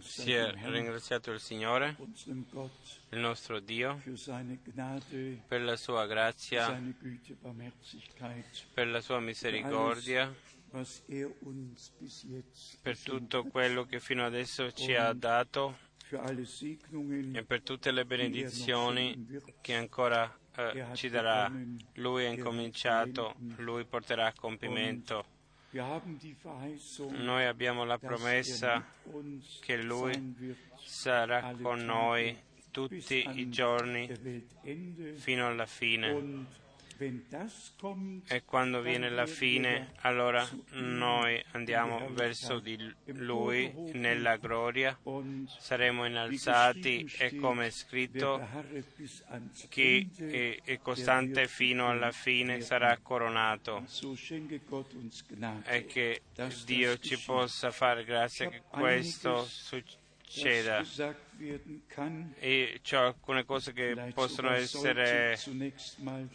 Sia dem Herrn, ringraziato il Signore, il nostro Dio, per la sua grazia, per la sua misericordia, er per tutto quello che fino adesso ci ha dato e per tutte le benedizioni che ancora eh, ci darà. Lui ha incominciato, lui porterà a compimento. Noi abbiamo la promessa che Lui sarà con noi tutti i giorni fino alla fine. E quando viene la fine, allora noi andiamo verso di Lui nella gloria, saremo innalzati e come è scritto, chi è, costante fino alla fine sarà coronato. E che Dio ci possa fare grazia che questo succeda. E c'ho alcune cose che possono essere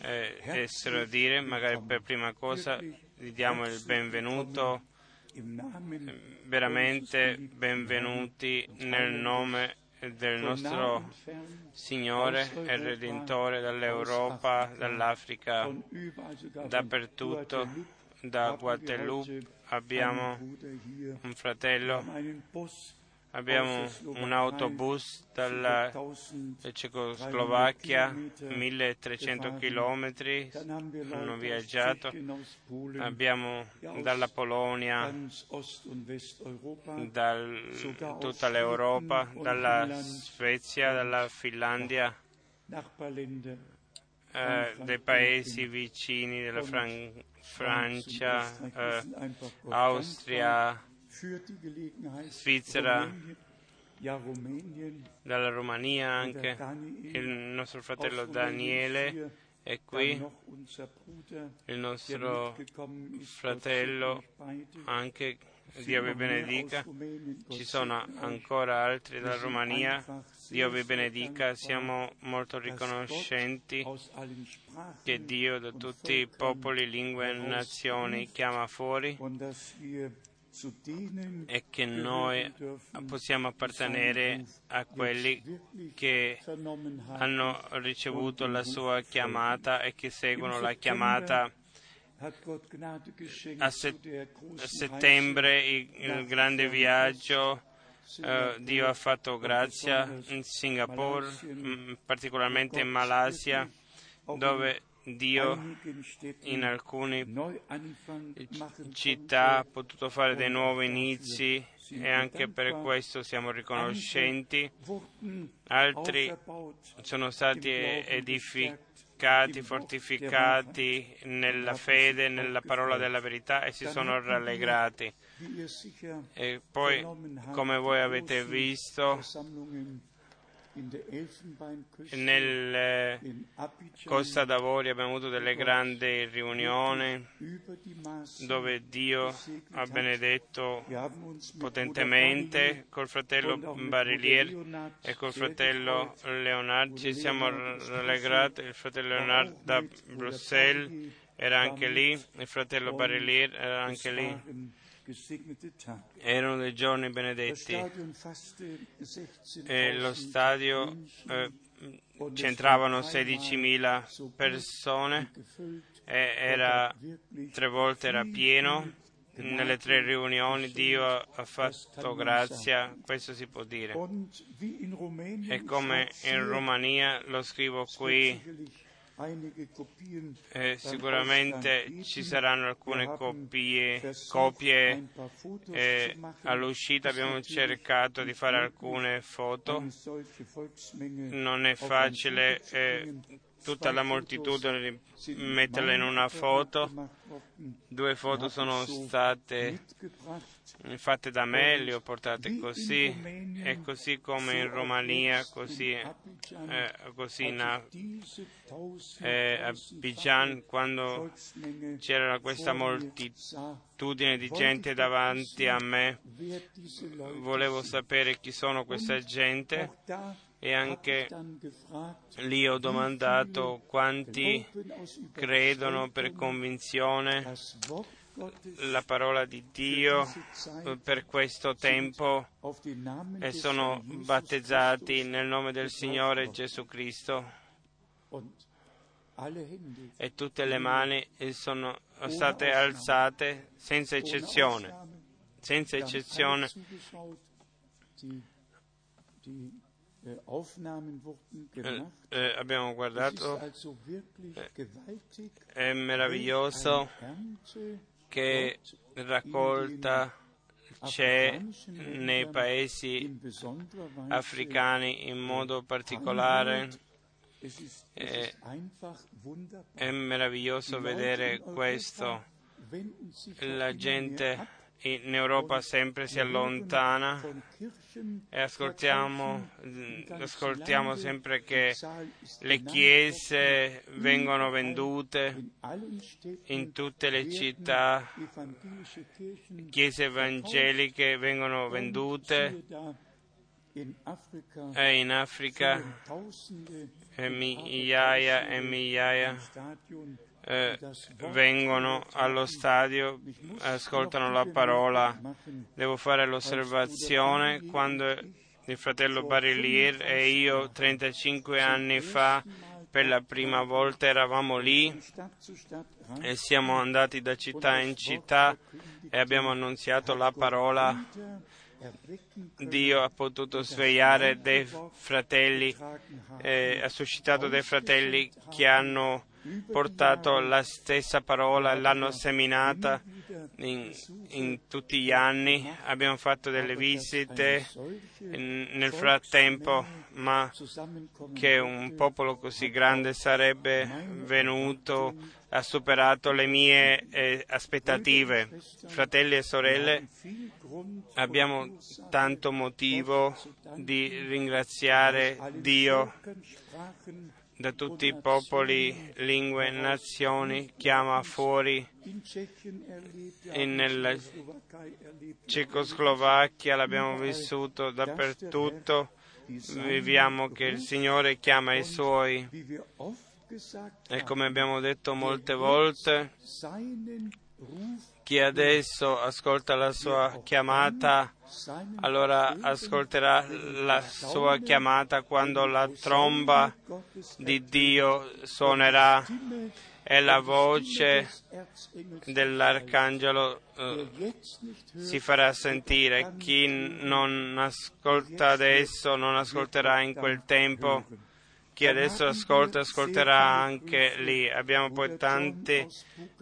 eh, essere dire, magari per prima cosa gli diamo il benvenuto, Namen veramente benvenuti nel nome del nostro Signore e Redentore dall'Europa, dall'Africa, dappertutto, da Guadeloupe abbiamo un fratello, abbiamo un autobus dalla über 1000 Cecoslovacchia, Kilometer 1300 gefahren. chilometri, hanno viaggiato, abbiamo dalla Polonia, da tutta l'Europa, dalla Svezia, dalla Finlandia, eh, dei paesi vicini della Fran- Francia, eh, Austria, Svizzera, dalla Romania anche. Il nostro fratello Daniele è qui, il nostro fratello anche, Dio vi benedica. Ci sono ancora altri dalla Romania, Dio vi benedica, siamo molto riconoscenti che Dio da tutti i popoli, lingue e nazioni chiama fuori e che noi possiamo appartenere a quelli che hanno ricevuto la sua chiamata e che seguono la chiamata a, settembre il, grande viaggio eh, Dio ha fatto grazia in Singapore, mm, particolarmente in Malaysia, dove Dio in alcune città ha potuto fare dei nuovi inizi e anche per questo siamo riconoscenti. Altri sono stati edificati, fortificati nella fede, nella parola della verità e si sono rallegrati. E poi, come voi avete visto, nel Costa d'Avorio abbiamo avuto delle grandi riunioni dove Dio ha benedetto potentemente col fratello Barilier e col fratello Leonard. Ci siamo rallegrati, il fratello Leonard da Bruxelles era anche lì, il fratello Barilier era anche lì. Erano dei giorni benedetti. E lo stadio eh, c'entravano 16.000 persone. E era, tre volte era pieno. Nelle tre riunioni Dio ha fatto grazia, questo si può dire. E come in Romania, lo scrivo qui, eh, sicuramente ci saranno alcune copie, copie eh, all'uscita abbiamo cercato di fare alcune foto. non è facile eh, tutta la moltitudine metterla in una foto. due foto sono state fatte da me le ho portate così e così come in Romania così, eh, così in eh, Abidjan quando c'era questa moltitudine di gente davanti a me volevo sapere chi sono questa gente e anche lì ho domandato quanti credono per convinzione la parola di Dio per questo tempo e sono battezzati nel nome del Signore Gesù Cristo e tutte le mani sono state alzate senza eccezione, senza eccezione. Eh, eh, abbiamo guardato, eh, è meraviglioso che raccolta c'è nei paesi africani in modo particolare. È, è meraviglioso vedere questo. La gente in Europa sempre si allontana. E ascoltiamo, ascoltiamo, sempre che le chiese vengono vendute in tutte le città, chiese evangeliche vengono vendute. E in Africa e migliaia e migliaia eh, vengono allo stadio, ascoltano la parola. Devo fare l'osservazione quando il fratello Barillier e io 35 anni fa per la prima volta eravamo lì e siamo andati da città in città e abbiamo annunziato la parola Dio ha potuto svegliare dei fratelli, eh, ha suscitato dei fratelli che hanno portato la stessa parola, l'hanno seminata in, in, tutti gli anni. Abbiamo fatto delle visite nel frattempo, ma che un popolo così grande sarebbe venuto ha superato le mie eh, aspettative. Fratelli e sorelle, abbiamo tanto motivo di ringraziare Dio da tutti i popoli, lingue e nazioni, chiama fuori in nella Cecoslovacchia, l'abbiamo vissuto dappertutto, viviamo che il Signore chiama i Suoi. e come abbiamo detto molte volte, chi adesso ascolta la sua chiamata, allora ascolterà la sua chiamata quando la tromba di Dio suonerà e la voce dell'arcangelo eh, si farà sentire. Chi non ascolta adesso non ascolterà in quel tempo chi adesso ascolta ascolterà anche lì. Abbiamo poi tanti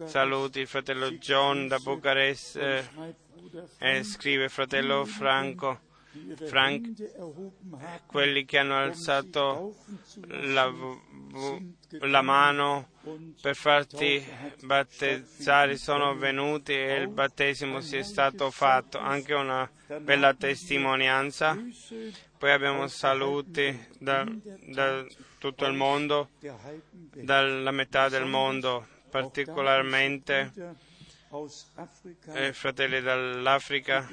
saluti, il fratello John da Bucarest eh, eh, scrive fratello Franco. Frank, quelli che hanno alzato la, la, mano per farti battezzare sono venuti e il battesimo si è stato fatto, anche una bella testimonianza. Poi abbiamo saluti da, da tutto il mondo, dalla metà del mondo, particolarmente eh, fratelli dall'Africa,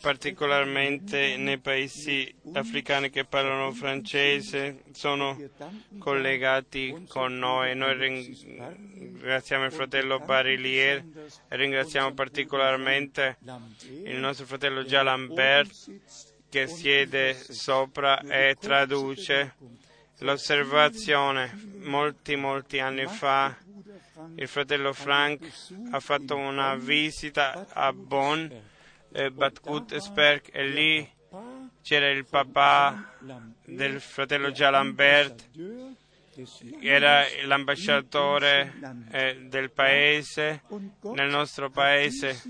particolarmente nei paesi africani che parlano francese, sono collegati con noi. Noi ringraziamo il fratello Barillier e ringraziamo particolarmente il nostro fratello Jalambert che siede sopra e traduce l'osservazione. Molti, molti anni fa il fratello Frank ha fatto una visita a Bonn, eh, Bad Gutesberg, e lì c'era il papà del fratello Jalambert era l'ambasciatore eh, del paese, nel nostro paese,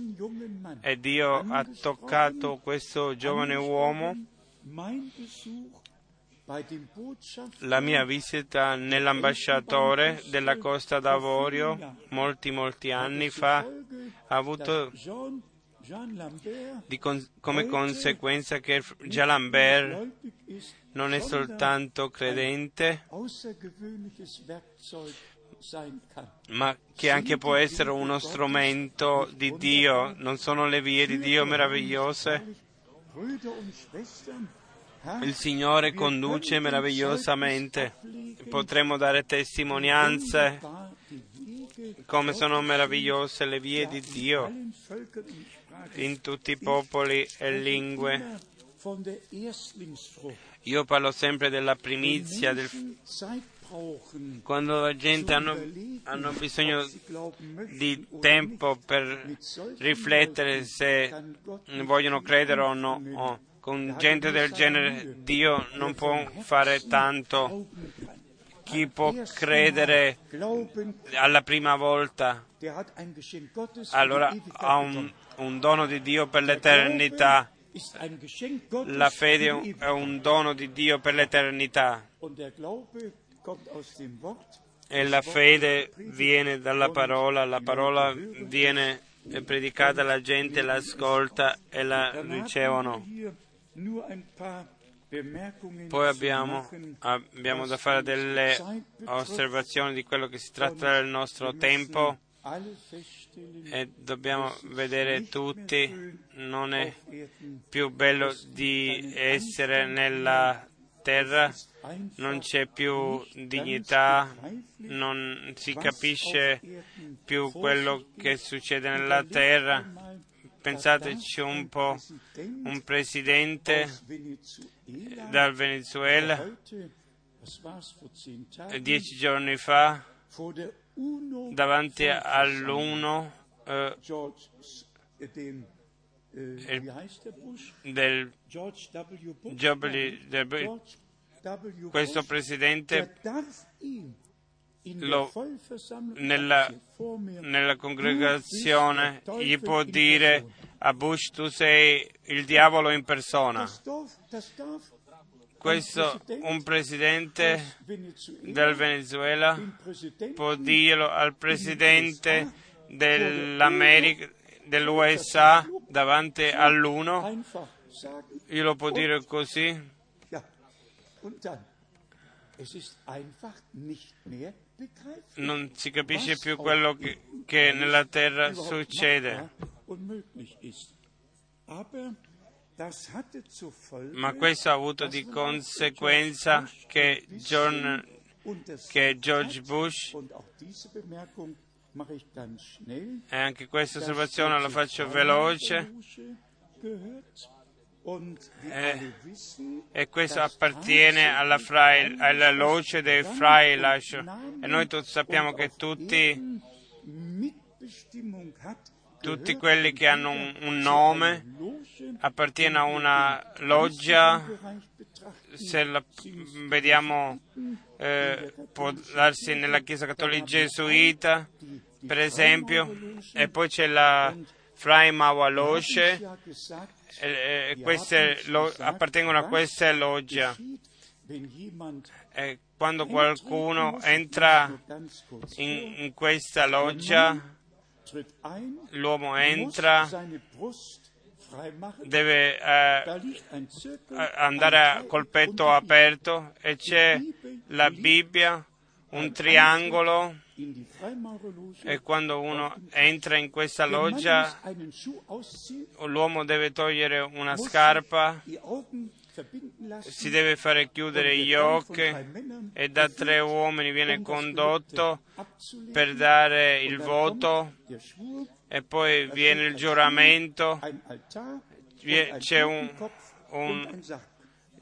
e Dio ha toccato questo giovane uomo. La mia visita nell'ambasciatore della Costa d'Avorio molti, molti anni fa ha avuto con, come conseguenza che Jalambert non è soltanto credente, ma che anche può essere uno strumento di Dio. Non sono le vie di Dio meravigliose? Il Signore conduce meravigliosamente. Potremmo dare testimonianze come sono meravigliose le vie di Dio in tutti i popoli e lingue. Io parlo sempre della primizia, del... quando la gente hanno, hanno bisogno di tempo per riflettere se vogliono credere o no. Con gente del genere Dio non può fare tanto. Chi può credere alla prima volta, allora ha un, un dono di Dio per l'eternità. La fede è un dono di Dio per l'eternità. E la fede viene dalla parola, la parola viene predicata alla gente, l'ascolta e la ricevono. Poi abbiamo, abbiamo, da fare delle osservazioni di quello che si tratta del nostro tempo. e dobbiamo vedere tutti, non è più bello di essere nella terra, non c'è più dignità, non si capisce più quello che succede nella terra pensateci un po', un presidente dal Venezuela dieci giorni fa davanti all'uno eh, del, del, questo presidente lo, nella, nella congregazione gli può dire a Bush tu sei il diavolo in persona. Questo un presidente del Venezuela può dirlo al presidente dell'America, dell'USA davanti all'uno. Io lo può dire così. Non si capisce più quello che, che nella terra succede. Ma questo ha avuto di conseguenza che, John, che George Bush, e anche questa osservazione la faccio veloce, e, e, questo appartiene alla, frai, alla luce dei Freilash e noi tutti sappiamo che tutti, tutti quelli che hanno un, un nome appartiene a una loggia, se la vediamo eh, può darsi nella Chiesa Cattolica Gesuita, per esempio, e poi c'è la Frai Mawalosce, eh, queste lo, appartengono a questa loggia. E quando qualcuno entra in, in questa loggia, l'uomo entra, deve eh, andare col petto aperto e c'è la Bibbia, un triangolo e quando uno entra in questa loggia, l'uomo deve togliere una scarpa, si deve fare chiudere gli occhi e da tre uomini viene condotto per dare il voto e poi viene il giuramento, c'è, un, un,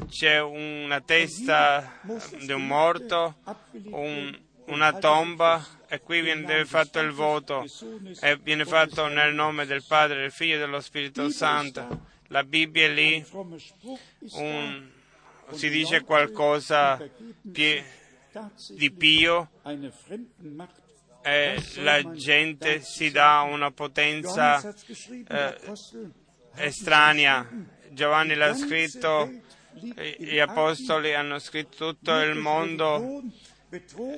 c'è una testa di un morto, un, una tomba e qui viene fatto il voto e viene fatto nel nome del Padre, del Figlio e dello Spirito Santo. La Bibbia è lì, un, si dice qualcosa di pio e la gente si dà una potenza eh, estranea. Giovanni l'ha scritto, gli apostoli hanno scritto tutto il mondo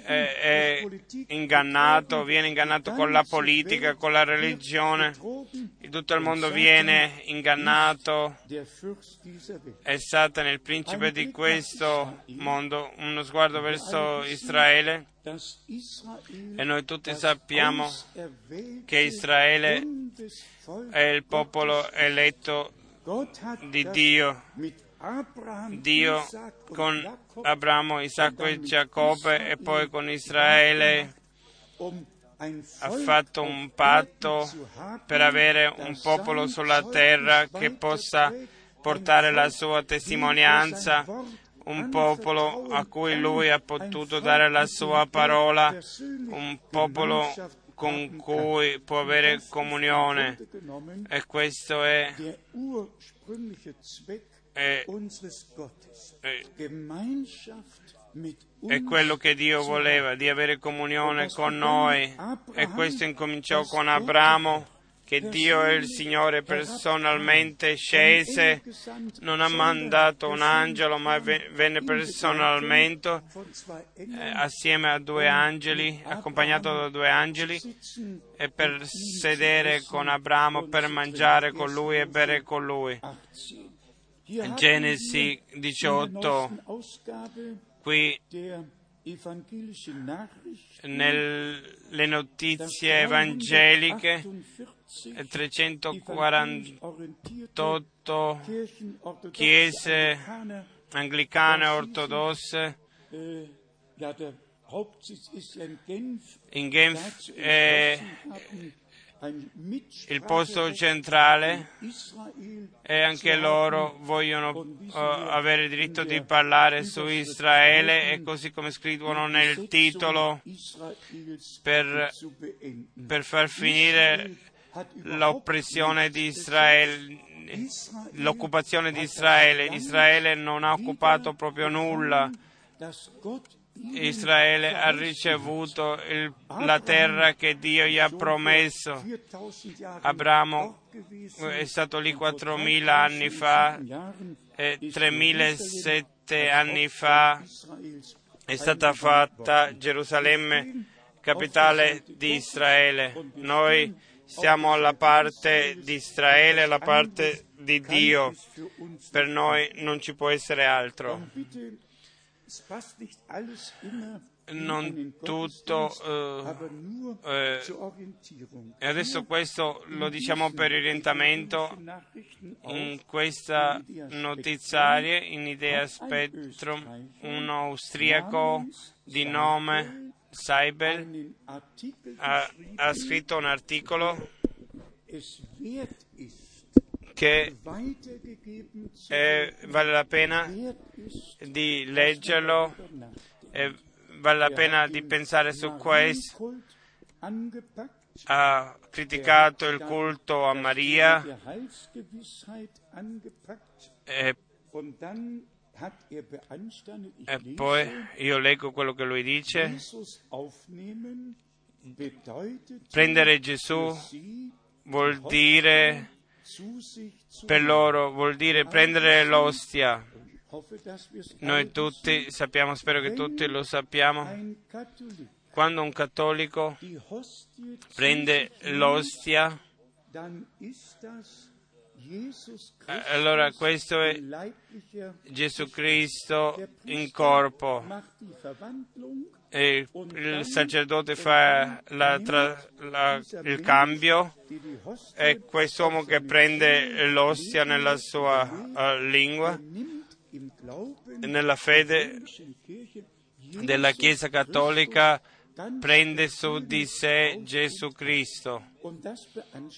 è, ingannato, viene ingannato con la politica, con la religione, tutto il mondo viene ingannato, è Satana il principe di questo mondo, uno sguardo verso Israele. e noi tutti sappiamo che Israele è il popolo eletto di Dio Dio con Abramo, Isacco e Giacobbe e poi con Israele ha fatto un patto per avere un popolo sulla terra che possa portare la sua testimonianza, un popolo a cui lui ha potuto dare la sua parola, un popolo con cui può avere comunione. E questo è, è, è, è quello che Dio voleva, di avere comunione con noi. E questo incominciò con Abramo che Dio è il Signore personalmente scese, non ha mandato un angelo, ma venne personalmente eh, assieme a due angeli, accompagnato da due angeli, e per sedere con Abramo, per mangiare con lui e bere con lui. Genesi 18, qui nelle notizie evangeliche 348 chiese anglicane ortodosse. In Genf. È il posto centrale e anche loro vogliono uh, avere il diritto di parlare su Israele e così come scrivono nel titolo per, per far finire l'oppressione di Israele, l'occupazione di Israele. Israele non ha occupato proprio nulla. Israele ha ricevuto il, la terra che Dio gli ha promesso. Abramo è stato lì 4.000 anni fa e 3.007 anni fa è stata fatta Gerusalemme, capitale di Israele. Noi siamo alla parte di Israele, alla parte di Dio. Per noi non ci può essere altro. Non tutto. Eh, eh, e adesso questo lo diciamo per orientamento in questa notiziaria in Idea Spectrum, un austriaco di nome Seibel. ha, ha scritto un articolo che eh, vale la pena di leggerlo e vale la pena di pensare su questo. Ha criticato il culto a Maria e e poi io leggo quello che lui dice. Prendere Gesù vuol dire per loro, vuol dire prendere l'ostia. Noi tutti sappiamo, spero che tutti lo sappiamo, quando un cattolico prende l'ostia, allora questo è Gesù Cristo in corpo. E il sacerdote fa la, la, il cambio e quest'uomo che prende l'ostia nella sua uh, lingua, nella fede della Chiesa Cattolica, prende su di sé Gesù Cristo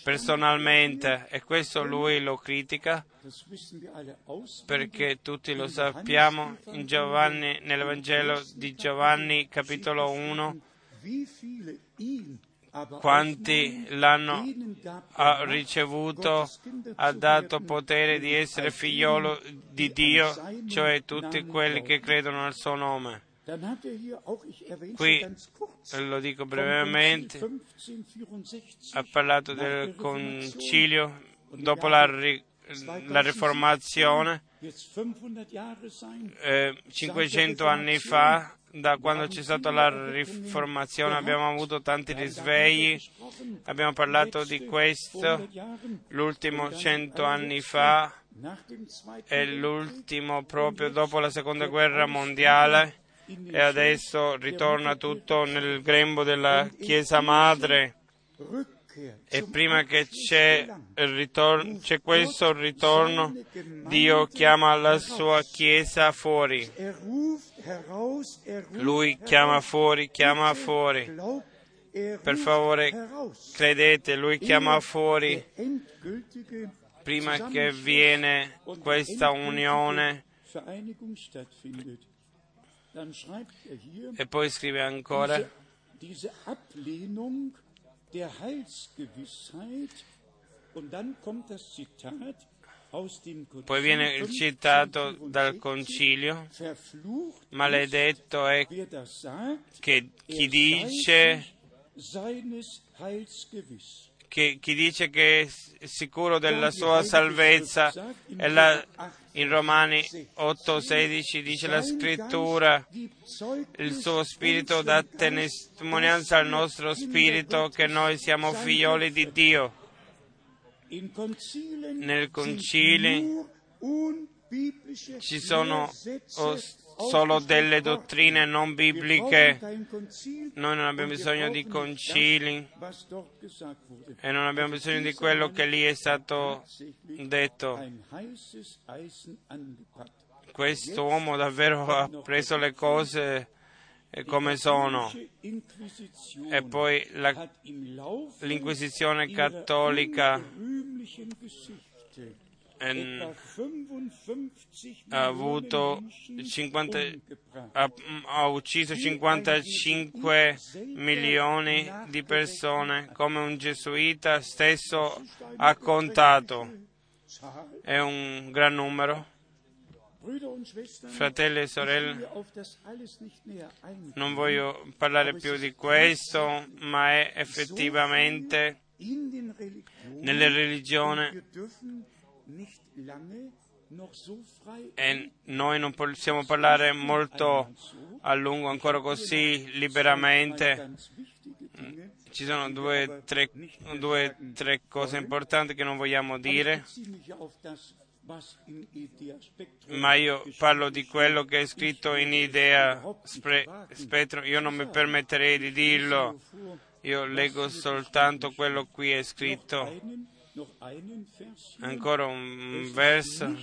personalmente e questo lui lo critica perché tutti lo sappiamo Giovanni, nell'Evangelo di Giovanni capitolo 1 quanti l'hanno ricevuto ha dato potere di essere figliolo di Dio, cioè tutti quelli che credono nel suo nome. Qui lo dico brevemente, ha parlato del concilio dopo la, la riformazione, eh, 500 anni fa, da quando c'è stata la riformazione abbiamo avuto tanti risvegli, abbiamo parlato di questo l'ultimo cento anni fa e l'ultimo proprio dopo la seconda guerra mondiale e adesso ritorna tutto nel grembo della Chiesa Madre. E prima che c'è, ritorno, c'è questo ritorno, Dio chiama la sua Chiesa fuori. Lui chiama fuori, chiama fuori. Er Per favore, credete, Lui chiama fuori prima che viene questa unione. E poi scrive ancora, poi viene il citato dal concilio, maledetto è che chi er dice Heils gewiss. che chi dice che è sicuro della sua salvezza e la- in Romani 8:16 dice la scrittura il suo spirito dà testimonianza al nostro spirito che noi siamo figlioli di Dio. Nel concili Ci sono solo delle dottrine non bibliche. Noi non abbiamo bisogno di concili e non abbiamo bisogno di quello che lì è stato detto. Questo uomo davvero ha preso le cose come sono. E poi la- l'Inquisizione cattolica ha avuto 50 ha, ha ucciso 55 milioni di persone, come un gesuita stesso ha contato. È un gran numero. Fratelli e sorelle, non voglio parlare più di questo, ma è effettivamente nelle religioni e noi non possiamo parlare molto a lungo ancora così liberamente. Ci sono due tre, due, tre cose importanti che non vogliamo dire, ma io parlo di quello che è scritto in Idea Spettro. Io non mi permetterei di dirlo, io leggo soltanto quello qui è scritto. Ancora un verso.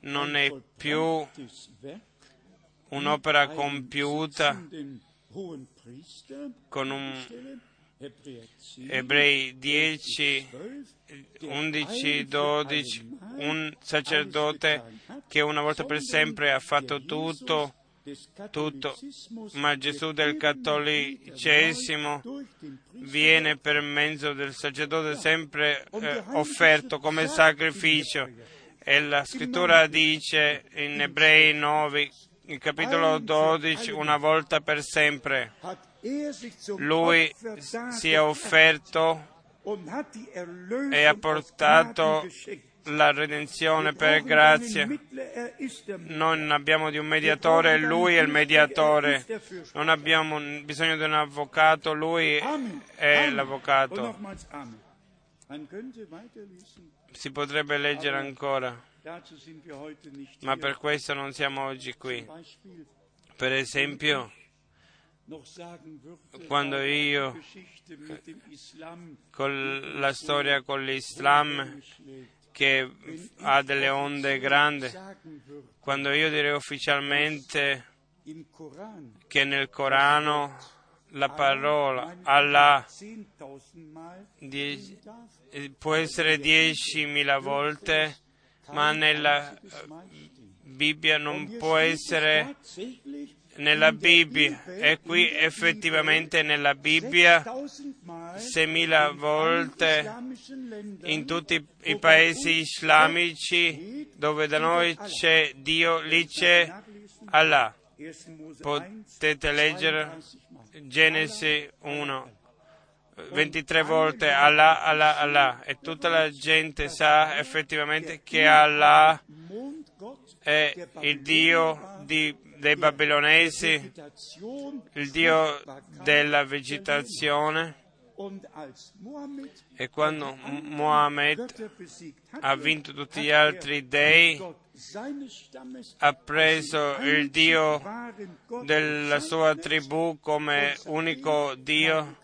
Non è più un'opera compiuta con un Ebrei 10, 11, 12, un sacerdote che una volta per sempre ha fatto tutto, tutto, ma Gesù del cattolicesimo viene per mezzo del sacerdote sempre eh, offerto come sacrificio. E la scrittura dice in Ebrei 9, il capitolo 12, una volta per sempre. Lui si è offerto e ha portato la redenzione per grazia. Non abbiamo di un mediatore, lui è il mediatore. Non abbiamo bisogno di un avvocato, lui è l'avvocato. Si potrebbe leggere ancora, ma per questo non siamo oggi qui. Per esempio, quando io con la storia con l'Islam che ha delle onde grandi, quando io direi ufficialmente che nel Corano la parola Allah die- può essere diecimila volte, ma nella Bibbia non può essere nella Bibbia. E qui effettivamente nella Bibbia seimila volte in tutti i paesi islamici dove da noi c'è Dio, lì c'è Allah. Potete leggere Genesi 1, 23 volte Allah, Allah, Allah. E tutta la gente sa effettivamente che Allah è il Dio di, dei babilonesi, il Dio della vegetazione. E quando Mohammed ha vinto tutti gli altri dei, ha preso il Dio della sua tribù come unico Dio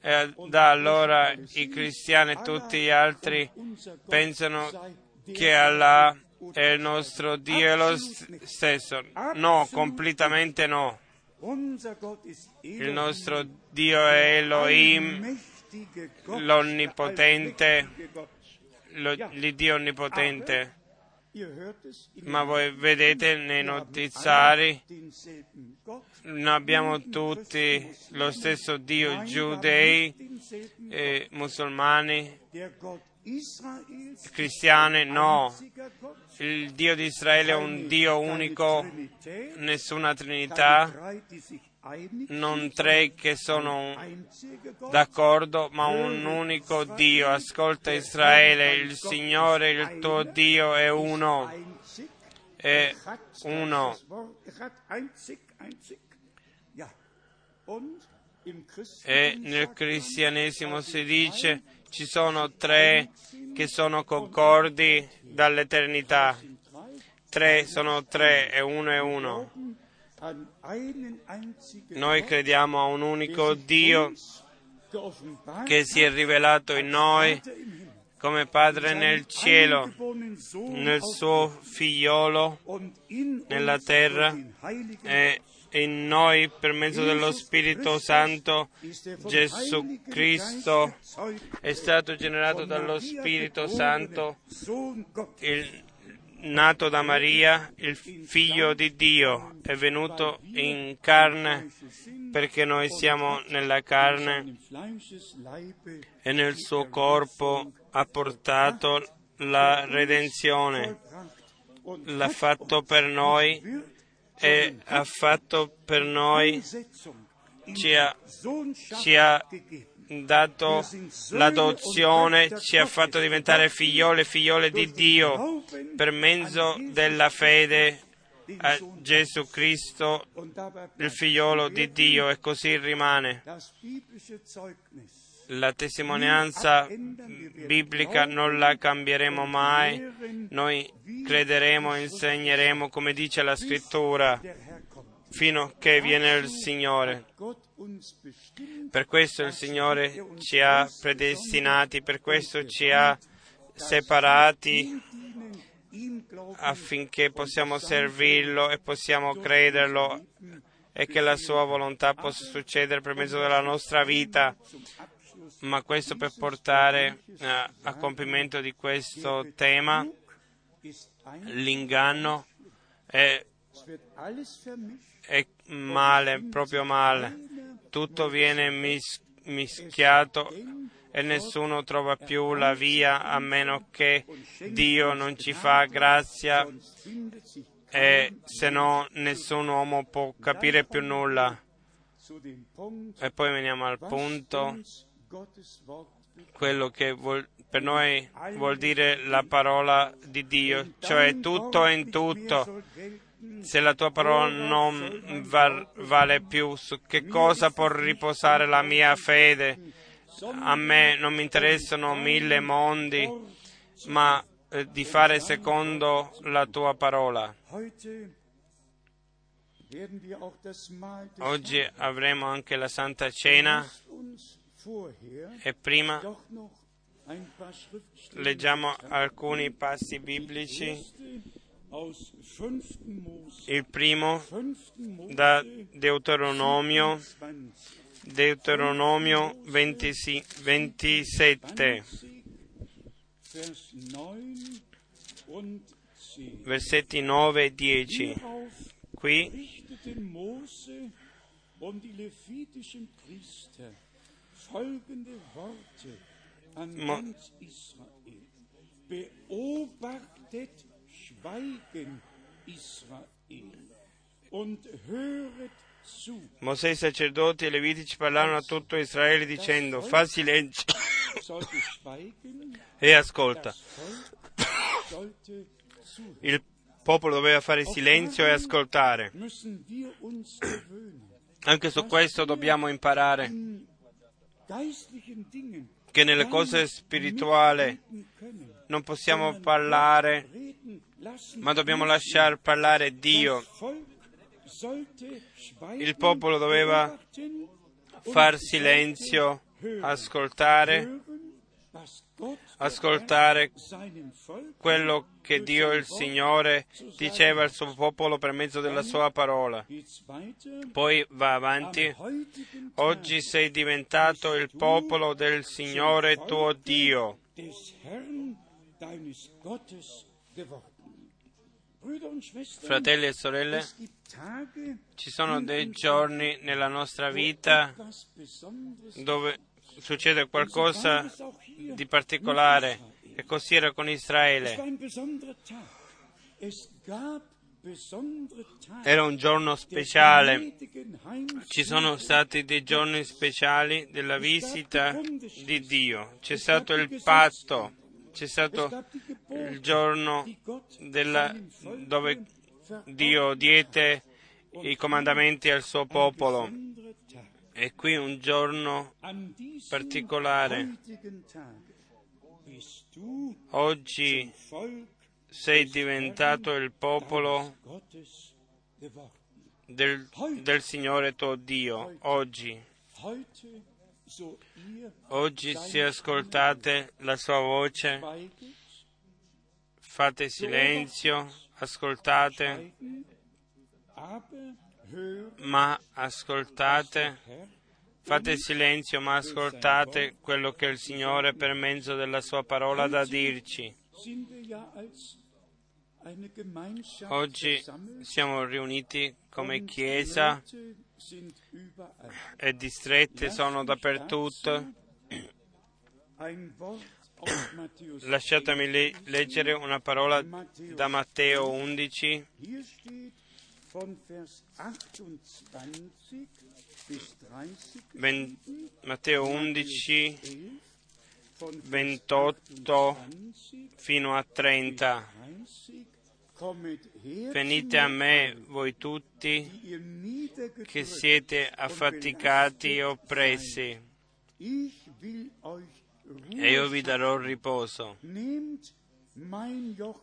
e da allora i cristiani e tutti gli altri pensano che Allah è il nostro Dio è lo stesso. No, completamente no. Il nostro Dio è Elohim, l'onnipotente, l'Iddio onnipotente. Ma voi vedete nei notiziari, noi abbiamo tutti lo stesso Dio, giudei, e musulmani, cristiani, no. Il Dio di Israele è un Dio unico, nessuna Trinità, non tre che sono d'accordo, ma un unico Dio. Ascolta Israele, il Signore, il tuo Dio è uno. È uno. E nel cristianesimo si dice ci sono tre che sono concordi dall'eternità. Tre sono tre e uno è uno. Noi crediamo a un unico Dio che si è rivelato in noi come Padre nel cielo, nel suo figliolo nella terra e in noi per mezzo dello Spirito Santo Gesù Cristo è stato generato dallo Spirito Santo, il nato da Maria, il figlio di Dio, è venuto in carne perché noi siamo nella carne e nel suo corpo ha portato la redenzione, l'ha fatto per noi e ha fatto per noi, ci ha, ci ha dato l'adozione, ci ha fatto diventare figliole e figliole di Dio per mezzo della fede a Gesù Cristo, il figliolo di Dio, e così rimane. La testimonianza biblica non la cambieremo mai, noi crederemo insegneremo come dice la scrittura fino a che viene il Signore. Per questo il Signore ci ha predestinati, per questo ci ha separati affinché possiamo servirlo e possiamo crederlo e che la sua volontà possa succedere per mezzo della nostra vita. Ma questo per portare a, a compimento di questo tema, l'inganno è, è male, proprio male. Tutto viene mis- mischiato e nessuno trova più la via a meno che Dio non ci fa grazia e se no nessun uomo può capire più nulla. E poi veniamo al punto, quello che vuol, per noi vuol dire la parola di Dio, cioè tutto in tutto. Se la tua parola non val, vale più, su che cosa può riposare la mia fede? A me non mi interessano mille mondi, ma eh, di fare secondo la tua parola. Oggi avremo anche la Santa Cena e prima leggiamo alcuni passi biblici. Il primo da Deuteronomio, Deuteronomio 20, 27, versetti 9 e 10. Qui Zu. Mosè, i sacerdoti e levitici parlarono a tutto Israele dicendo fa silenzio e ascolta. Il popolo doveva fare silenzio e ascoltare. Anche su questo dobbiamo imparare. Che nelle cose spirituali non possiamo parlare, ma dobbiamo lasciare parlare Dio. Il popolo doveva far silenzio, ascoltare, ascoltare quello che Dio il Signore diceva al suo popolo per mezzo della sua parola. Poi va avanti. Oggi sei diventato il popolo del Signore tuo Dio. Fratelli e sorelle, ci sono dei giorni nella nostra vita dove succede qualcosa di particolare e così era con Israele. Era un giorno speciale, ci sono stati dei giorni speciali della visita di Dio, c'è stato il patto, c'è stato il giorno della, dove Dio diede i comandamenti al suo popolo. E qui un giorno particolare. Oggi sei diventato il popolo del, del Signore tuo Dio. Oggi. Oggi se ascoltate la sua voce, fate silenzio, ascoltate, ma ascoltate, fate silenzio, ma ascoltate quello che il Signore per mezzo della sua parola ha da dirci. Oggi siamo riuniti come Chiesa e distrette sono dappertutto. Lasciatemi le- leggere una parola da Matteo 11, ven- Matteo 11, 28 fino a 30. Venite a me voi tutti che siete affaticati e oppressi, e io vi darò riposo.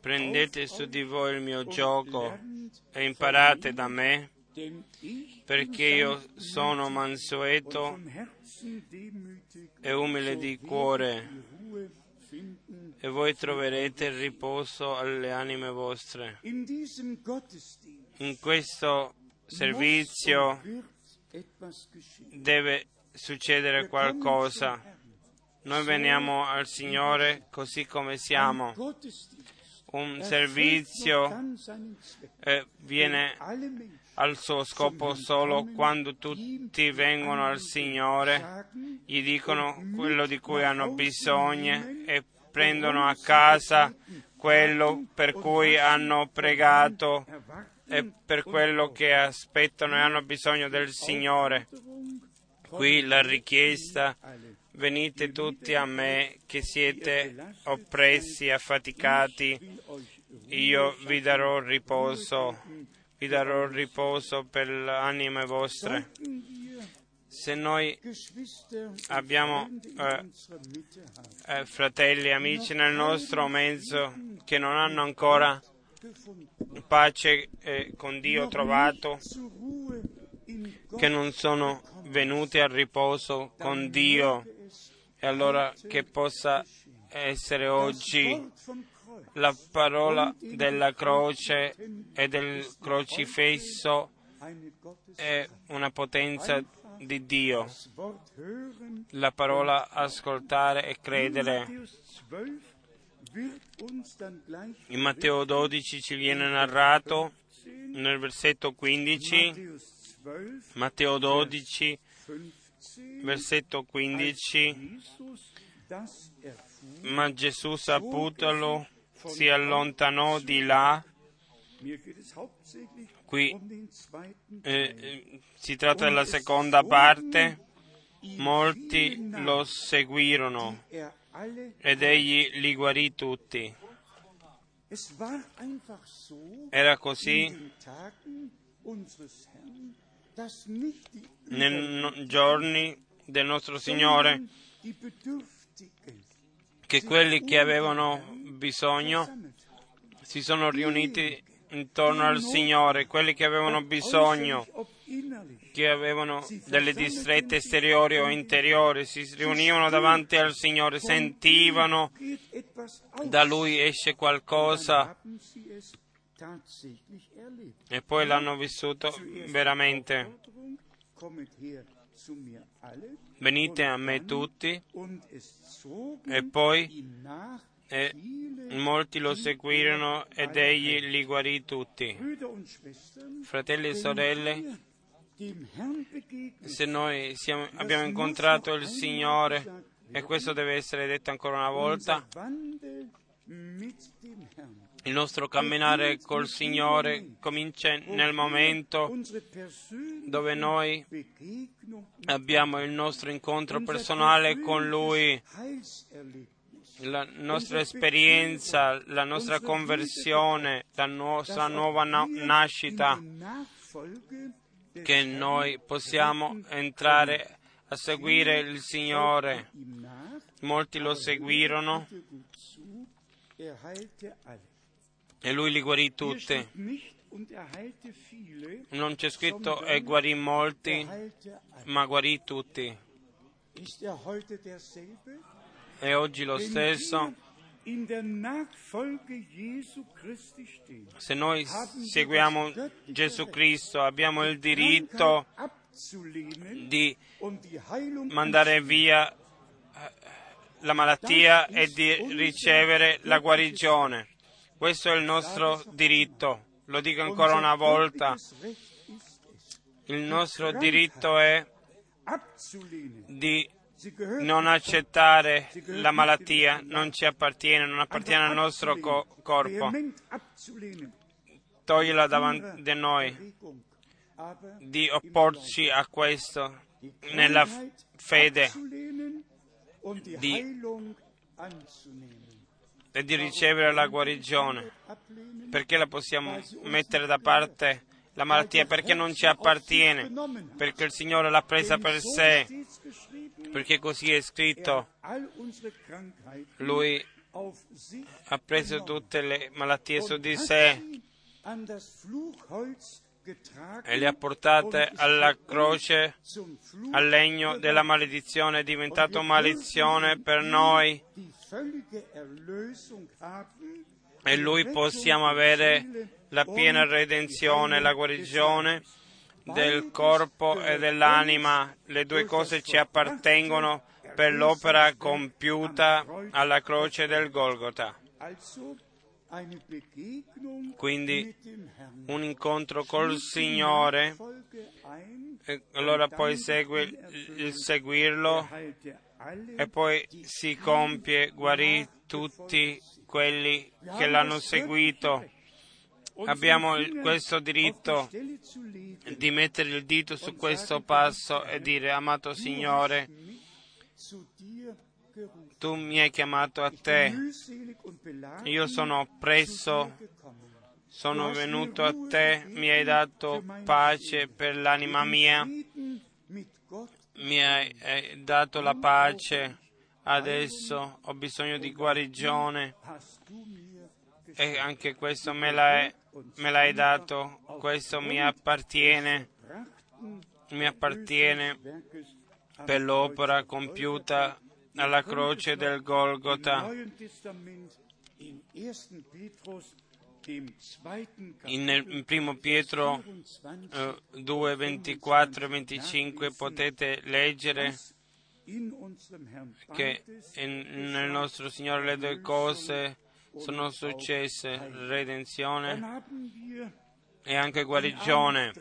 Prendete su di voi il mio gioco e imparate da me, perché io sono mansueto e umile di cuore, e voi troverete il riposo alle anime vostre. In questo servizio deve succedere qualcosa. Noi veniamo al Signore così come siamo. Un servizio eh, viene al suo scopo solo quando tutti vengono al Signore, gli dicono quello di cui hanno bisogno e prendono a casa quello per cui hanno pregato e per quello che aspettano e hanno bisogno del Signore. Qui la richiesta, venite tutti a me che siete oppressi, affaticati, io vi darò riposo, vi darò riposo per le anime vostre. Se noi abbiamo eh, eh, fratelli amici nel nostro mezzo che non hanno ancora pace eh, con Dio trovato, che non sono venuti al riposo con Dio, e allora che possa essere oggi la parola della croce e del crocifisso è una potenza di Dio. La parola ascoltare e credere. In Matteo 12 ci viene narrato nel versetto 15, Matteo 12, versetto 15, ma Gesù saputolo si allontanò di là. Qui eh, si tratta della seconda parte. Molti lo seguirono ed egli li guarì tutti. Era così nei giorni del nostro Signore, che quelli che avevano bisogno si sono riuniti intorno al Signore, quelli che avevano bisogno, che avevano delle distrette esteriori o interiori, si riunivano davanti al Signore, sentivano da Lui esce qualcosa e poi l'hanno vissuto veramente. Venite a me tutti. e poi e molti lo seguirono ed egli li guarì tutti. Fratelli e sorelle, se noi siamo, abbiamo incontrato il Signore, e questo deve essere detto ancora una volta, il nostro camminare col Signore comincia nel momento dove noi abbiamo il nostro incontro personale con Lui, la nostra esperienza, la nostra conversione, la nostra nuova na- nascita, che noi possiamo entrare a seguire il Signore. Molti lo seguirono e lui li guarì tutti. Non c'è scritto e guarì molti, ma guarì tutti. È oggi lo stesso. Se noi seguiamo Gesù Cristo abbiamo il diritto di mandare via eh, la malattia e di ricevere la guarigione. Questo è il nostro diritto. Lo dico ancora una volta. Il nostro diritto è di non accettare la malattia, non ci appartiene, non appartiene al nostro co- corpo. Toglierla davanti a noi, di opporci a questo nella fede, di, e di ricevere la guarigione. Perché la possiamo mettere da parte? la malattia perché non ci appartiene, perché il Signore l'ha presa per sé, perché così è scritto. Lui ha preso tutte le malattie su di sé e le ha portate alla croce, al legno della maledizione, è diventato maledizione per noi e lui possiamo avere la piena redenzione, la guarigione del corpo e dell'anima. Le due cose ci appartengono per l'opera compiuta alla croce del Golgota. Quindi un incontro col Signore, allora poi segue il seguirlo e poi si compie, guarì tutti quelli che l'hanno seguito. Abbiamo questo diritto di mettere il dito su questo passo e dire, amato Signore, tu mi hai chiamato a te, io sono oppresso, sono venuto a te, mi hai dato pace per l'anima mia, mi hai, dato la pace, adesso ho bisogno di guarigione. E anche questo me l'hai, me l'hai dato, questo mi appartiene, mi appartiene per l'opera compiuta alla croce del Golgota. In, primo Pietro eh, 2, 24 e 25 potete leggere che in, nel nostro Signore le due cose sono successe redenzione e anche guarigione.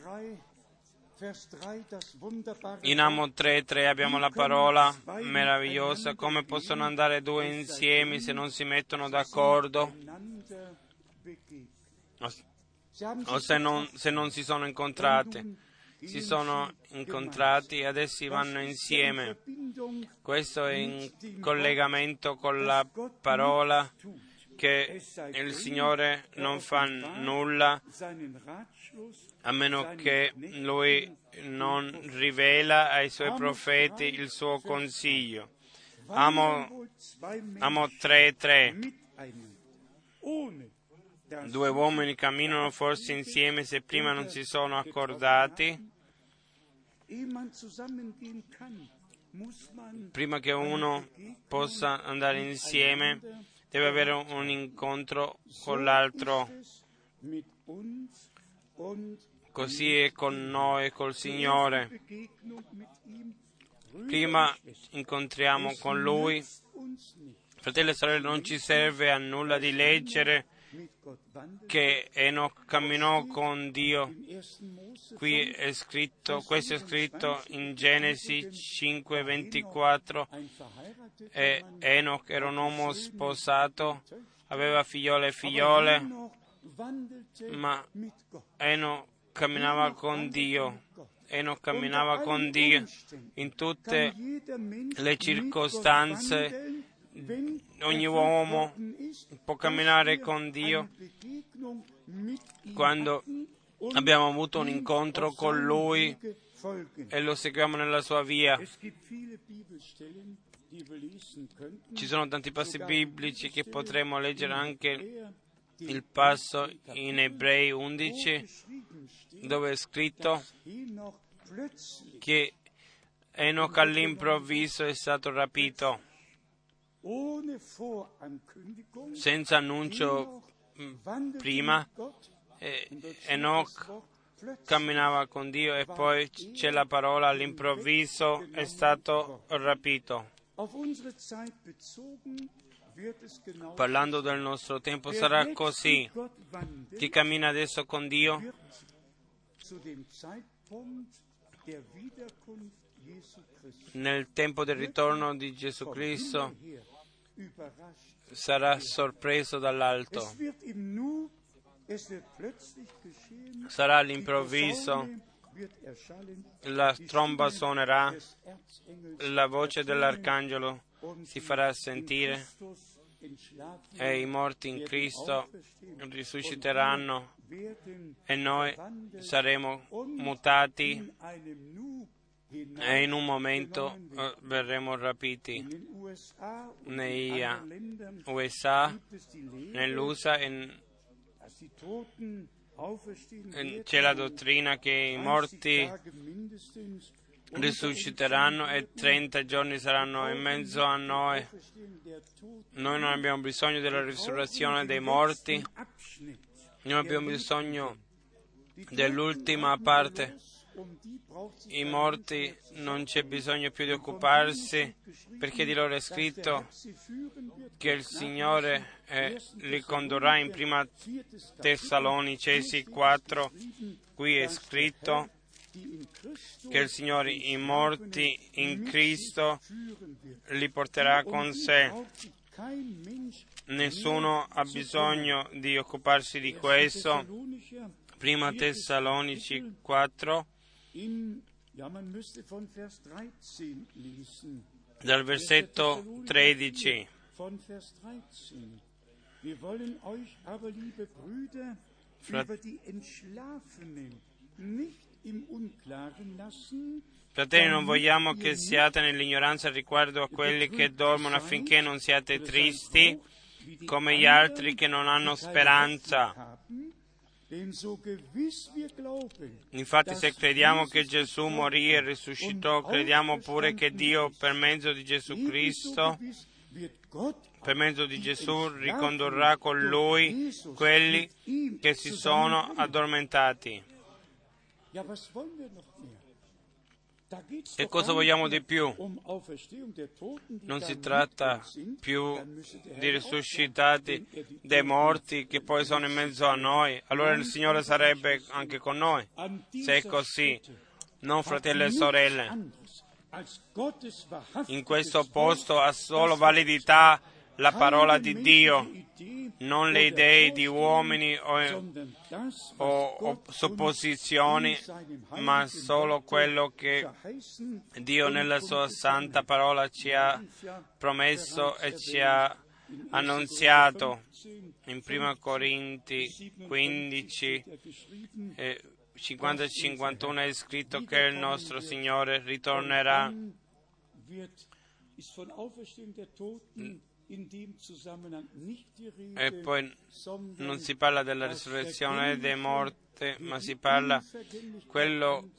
In Amo 3.3 abbiamo la parola meravigliosa, come possono andare due insieme se non si mettono d'accordo? o se non, se non si sono incontrati. Si sono incontrati e adesso vanno insieme. Questo è in collegamento con la parola che il Signore non fa nulla a meno che Lui non rivela ai Suoi profeti il suo consiglio. Amo, Amo 3.3 Due uomini camminano forse insieme se prima non si sono accordati. Prima che uno possa andare insieme, deve avere un incontro con l'altro. Così è con noi, col Signore. Prima incontriamo con Lui. Fratelli e sorelle, non ci serve a nulla di leggere che Enoch camminò con Dio. Qui è scritto, questo è scritto in Genesi 5:24 e Enoch era un uomo sposato, aveva figliole e figliole, ma Enoch camminava con Dio. Enoch camminava con Dio in tutte le circostanze. ogni uomo può camminare con Dio quando abbiamo avuto un incontro con Lui e lo seguiamo nella sua via. Ci sono tanti passi biblici che potremmo leggere anche il passo in Ebrei 11 dove è scritto che Enoch all'improvviso è stato rapito senza annuncio prima, eh, Enoch camminava con Dio e poi c'è la parola all'improvviso è stato rapito. Parlando del nostro tempo sarà così. Chi cammina adesso con Dio nel tempo del ritorno di Gesù Cristo sarà sorpreso dall'alto. Sarà all'improvviso, la tromba suonerà, la voce dell'arcangelo si farà sentire. E i morti in Cristo risusciteranno. E noi saremo mutati. e in un momento uh, verremo rapiti. Nei USA, nell'USA e c'è la dottrina che i morti risusciteranno e 30 giorni saranno in mezzo a noi. Noi non abbiamo bisogno della risurrezione dei morti, noi abbiamo bisogno dell'ultima parte i morti non c'è bisogno più di occuparsi perché di loro è scritto che il Signore eh, li condurrà in prima Tessalonicesi 4. Qui è scritto che il Signore i morti in Cristo li porterà con sé. Nessuno ha bisogno di occuparsi di questo. Prima Tessalonici 4 dal versetto 13. Wir wollen euch aber, liebe Brüder, über die Entschlafenen nicht im Unklaren lassen, Fratelli, non vogliamo che siate nell'ignoranza riguardo a quelli che dormono affinché non siate tristi come gli altri che non hanno speranza. Infatti se crediamo che Gesù morì e risuscitò, crediamo pure che Dio per mezzo di Gesù Cristo, per mezzo di Gesù, ricondurrà con Lui quelli che si sono addormentati. E cosa vogliamo di più? Non si tratta più di risuscitati dei morti che poi sono in mezzo a noi. Allora il Signore sarebbe anche con noi. Se è così, non fratelli e sorelle. In questo posto ha solo validità la parola di Dio, non le idee di uomini o, o, o, supposizioni, ma solo quello che Dio nella sua santa parola ci ha promesso e ci ha annunziato in 1 Corinti 15, eh, 50 e 51 è scritto che il nostro Signore ritornerà e poi non si parla della risurrezione dei morti, ma si parla quello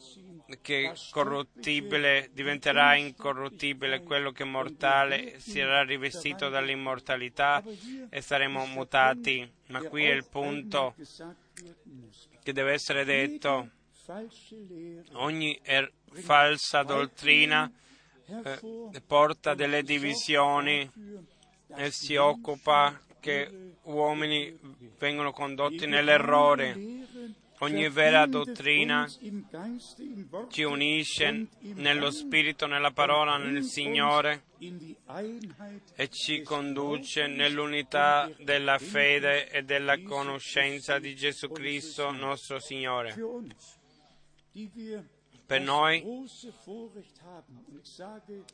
che è corruttibile diventerà incorruttibile, quello che è mortale sarà rivestito dall'immortalità e saremo mutati. Ma qui è il punto che deve essere detto. Ogni er- falsa dottrina eh, porta delle divisioni e si occupa che uomini vengono condotti nell'errore. Ogni vera dottrina ci unisce nello Spirito, nella parola, nel Signore e ci conduce nell'unità della fede e della conoscenza di Gesù Cristo nostro Signore. Per noi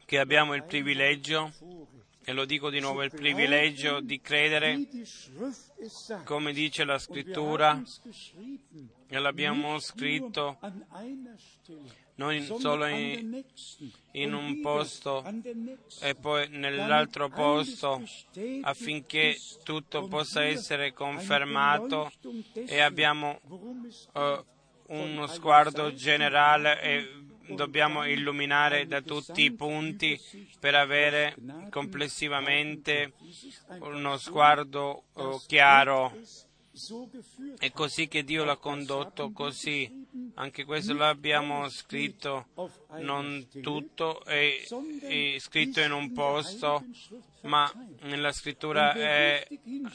che abbiamo il privilegio e lo dico di nuovo, il privilegio di credere, come dice la scrittura, e l'abbiamo scritto non solo in, in, un posto e poi nell'altro posto affinché tutto possa essere confermato e abbiamo uh, uno sguardo generale e dobbiamo illuminare da tutti i punti per avere complessivamente uno sguardo uh, chiaro. È così che Dio l'ha condotto così. Anche questo l'abbiamo scritto, non tutto è, è scritto in un posto, ma nella scrittura è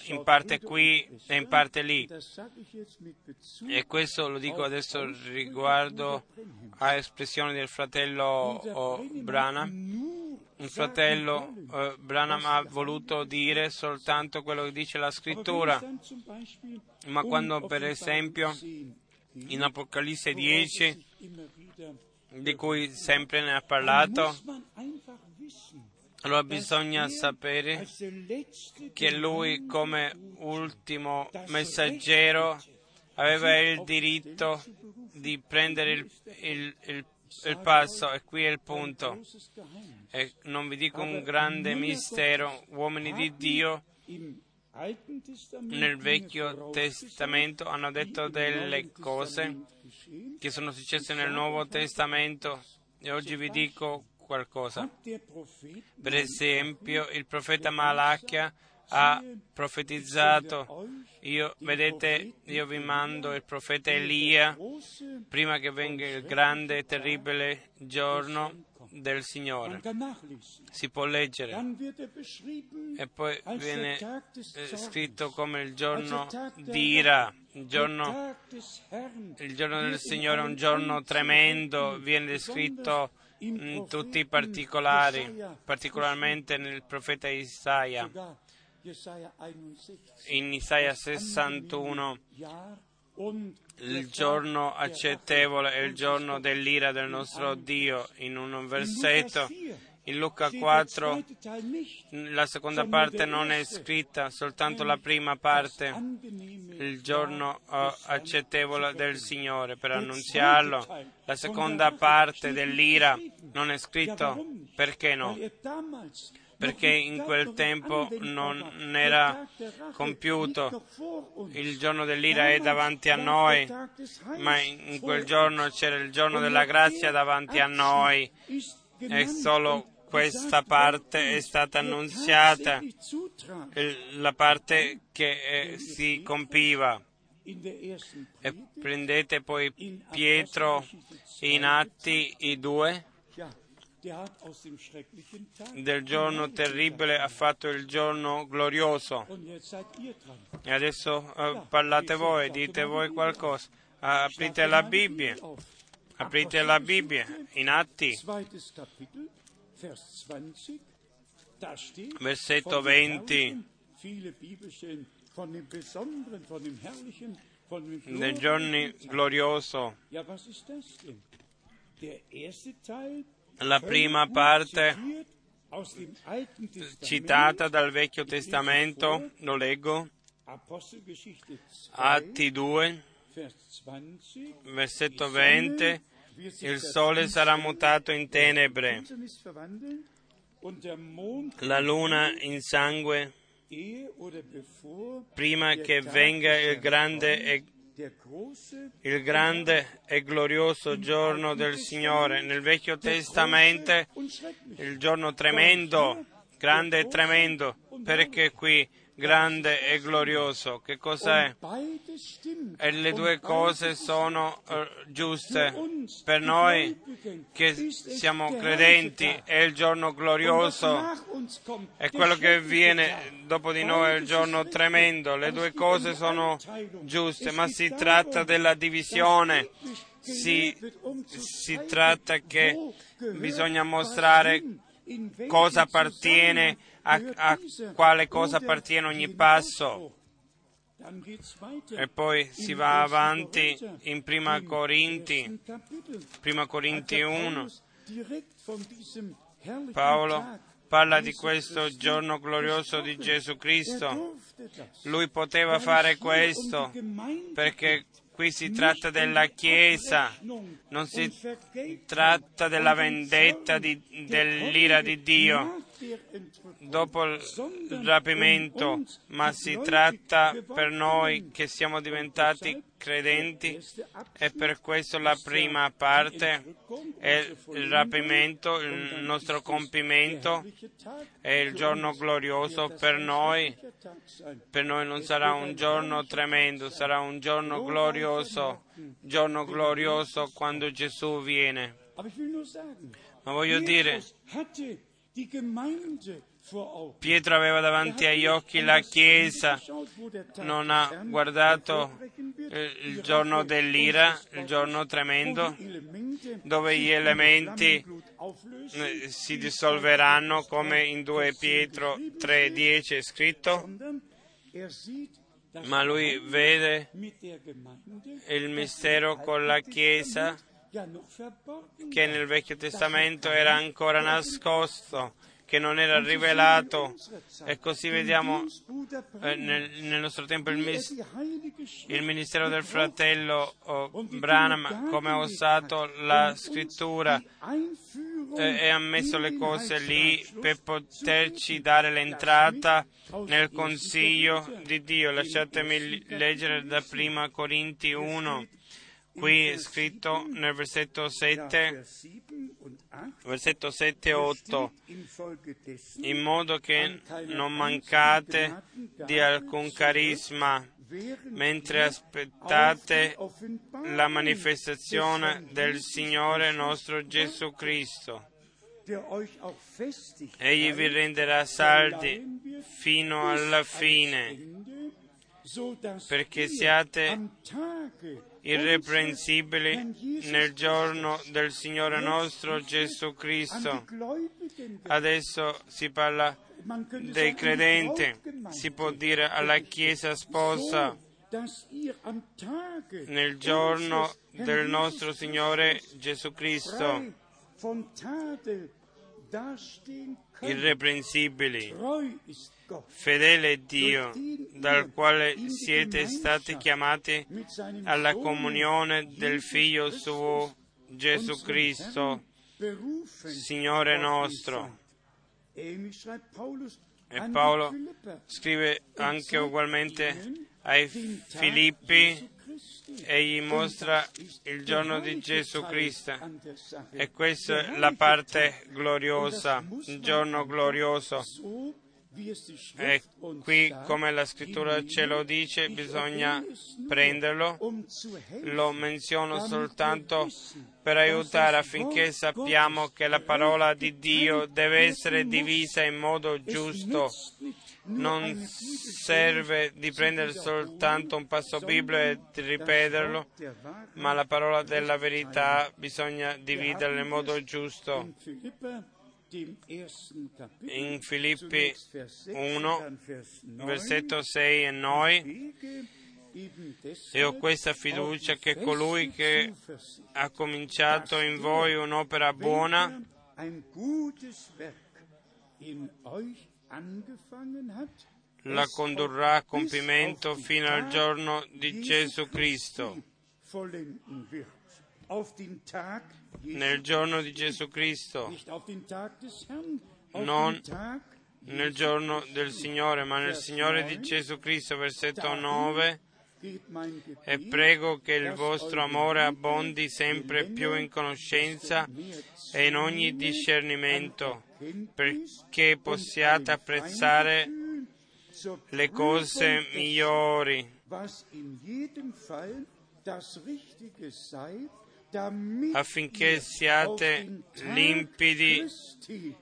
in parte qui e in parte lì. E questo lo dico adesso riguardo a espressione del fratello oh, Branham. Il fratello eh, Branham ha voluto dire soltanto quello che dice la scrittura, ma quando per esempio in Apocalisse 10, di cui sempre ne ha parlato, allora bisogna sapere che lui come ultimo messaggero aveva il diritto di prendere il, il, il, il passo. E qui è il punto. E non vi dico un grande mistero, uomini di Dio nel Vecchio Testamento hanno detto delle cose che sono successe nel Nuovo Testamento e oggi vi dico qualcosa. Per esempio, il profeta Malachia ha profetizzato, io, vedete, io vi mando il profeta Elia prima che venga il grande e terribile giorno del Signore. Si può leggere e poi viene eh, scritto come il giorno di ira, il giorno, il giorno del Signore è un giorno tremendo, viene descritto in tutti i particolari, particolarmente nel profeta Isaia. In Isaia 61 il giorno accettevole è il giorno dell'ira del nostro Dio. In un versetto, in Luca 4, la seconda parte non è scritta, soltanto la prima parte, il giorno uh, accettevole del Signore per annunziarlo. La seconda parte dell'ira non è scritto, perché no? Perché in quel tempo non era compiuto. Il giorno dell'ira è davanti a noi, ma in quel giorno c'era il giorno della grazia davanti a noi e solo questa parte è stata annunziata, la parte che eh, si compiva. E prendete poi Pietro in Atti i due del giorno terribile ha fatto il giorno glorioso. E adesso uh, parlate voi, dite voi qualcosa. Uh, aprite la Bibbia. Aprite la Bibbia in Atti. Versetto 20. Del giorno glorioso. La prima parte citata dal Vecchio Testamento, lo leggo, Atti 2, versetto 20, il sole sarà mutato in tenebre, la luna in sangue, prima che venga il grande e il grande e glorioso giorno del Signore. Nel Vecchio Testamento il giorno tremendo, grande e tremendo, perché qui grande e glorioso. Che cos'è? E le due cose sono uh, giuste per noi che siamo credenti. È il giorno glorioso e quello che viene dopo di noi è il giorno tremendo. Le due cose sono giuste, ma si tratta della divisione. Si, si tratta che bisogna mostrare cosa appartiene a, a quale cosa appartiene ogni passo. E poi si va avanti in Prima Corinti, Prima Corinti 1. Paolo parla di questo giorno glorioso di Gesù Cristo. Lui poteva fare questo perché Qui si tratta della Chiesa, non si tratta della vendetta di, dell'ira di Dio dopo il rapimento, ma si tratta per noi che siamo diventati credenti e per questo la prima parte è il rapimento, il nostro compimento è il giorno glorioso per noi. Per noi non sarà un giorno tremendo, sarà un giorno glorioso, giorno glorioso quando Gesù viene. Ma voglio dire, Pietro aveva davanti agli occhi la Chiesa, non ha guardato eh, il giorno dell'ira, il giorno tremendo, dove gli elementi eh, si dissolveranno come in 2 Pietro 3:10 è scritto, ma lui vede il mistero con la Chiesa che nel Vecchio Testamento era ancora nascosto che non era rivelato. e così vediamo eh, nel, nel, nostro tempo il, mis- il, ministero del fratello oh, Branham come ha usato la scrittura eh, e ha messo le cose lì per poterci dare l'entrata nel consiglio di Dio. Lasciatemi leggere da prima Corinti 1 Qui è scritto nel versetto 7, versetto 7 e 8, in modo che non mancate di alcun carisma mentre aspettate la manifestazione del Signore nostro Gesù Cristo. Egli vi renderà saldi fino alla fine, perché siate irreprensibili nel giorno del Signore nostro Gesù Cristo. Adesso si parla dei credenti, si può dire alla Chiesa sposa nel giorno del nostro Signore Gesù Cristo, irreprensibili fedele Dio, dal quale siete stati chiamati alla comunione del Figlio suo Gesù Cristo, Signore nostro. E Paolo scrive anche ugualmente ai Filippi e gli mostra il giorno di Gesù Cristo. E questa è la parte gloriosa, il giorno glorioso e qui, come la scrittura ce lo dice, bisogna prenderlo. Lo menziono soltanto per aiutare affinché sappiamo che la parola di Dio deve essere divisa in modo giusto. Non serve di prendere soltanto un passo biblico e di ripeterlo, ma la parola della verità bisogna dividerla in modo giusto. In Filippi 1, versetto 6 e noi, e ho questa fiducia che colui che ha cominciato in voi un'opera buona la condurrà a compimento fino al giorno di Gesù Cristo. Nel giorno di Gesù Cristo, non nel giorno del Signore, ma nel Signore di Gesù Cristo, versetto 9. E prego che il vostro amore abbondi sempre più in conoscenza e in ogni discernimento, perché possiate apprezzare le cose migliori affinché siate limpidi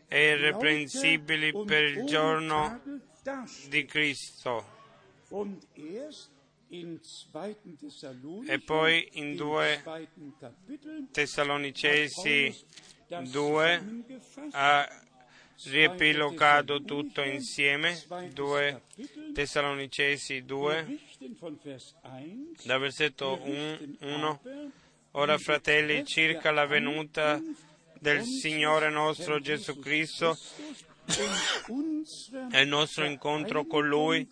e irreprensibili per il giorno di Cristo. E poi in 2 Tessalonicesi 2 ha riepilogato tutto insieme, 2 Tessalonicesi 2, da versetto 1. Ora fratelli, circa la venuta del Signore nostro Gesù Cristo e il nostro incontro con Lui,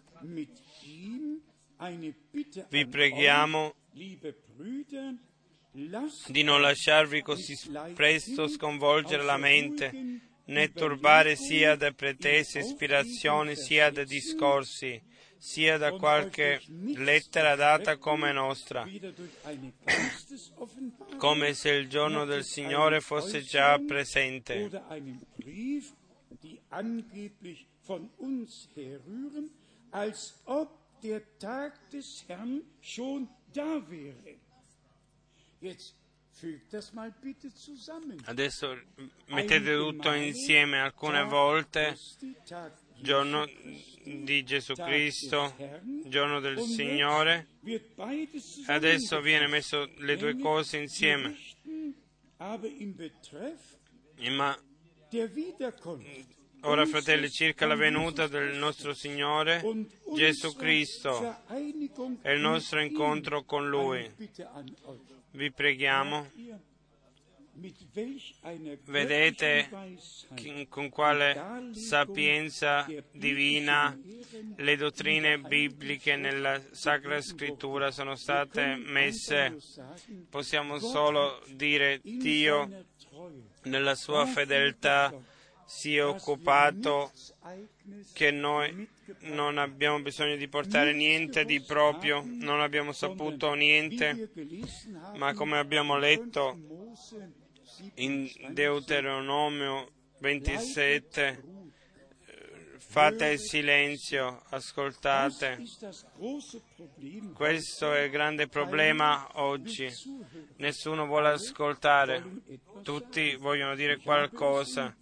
vi preghiamo di non lasciarvi così presto sconvolgere la mente né turbare sia da pretese ispirazioni sia da discorsi, sia da qualche lettera data come nostra, come se il giorno del Signore fosse già presente. der Tag des Herrn schon da wäre. Jetzt Adesso mettete tutto insieme alcune volte, giorno di Gesù Cristo, giorno del Signore. Adesso viene messo le due cose insieme. Ma ora, fratelli, circa la venuta del nostro Signore Gesù Cristo. E il nostro incontro con Lui vi preghiamo, vedete con quale sapienza divina le dottrine bibliche nella Sacra Scrittura sono state messe. Possiamo solo dire Dio nella sua fedeltà si è occupato che noi non abbiamo bisogno di portare niente di proprio, non abbiamo saputo niente, ma come abbiamo letto in Deuteronomio 27, fate il silenzio, ascoltate. Questo è il grande problema oggi. Nessuno vuole ascoltare, tutti vogliono dire qualcosa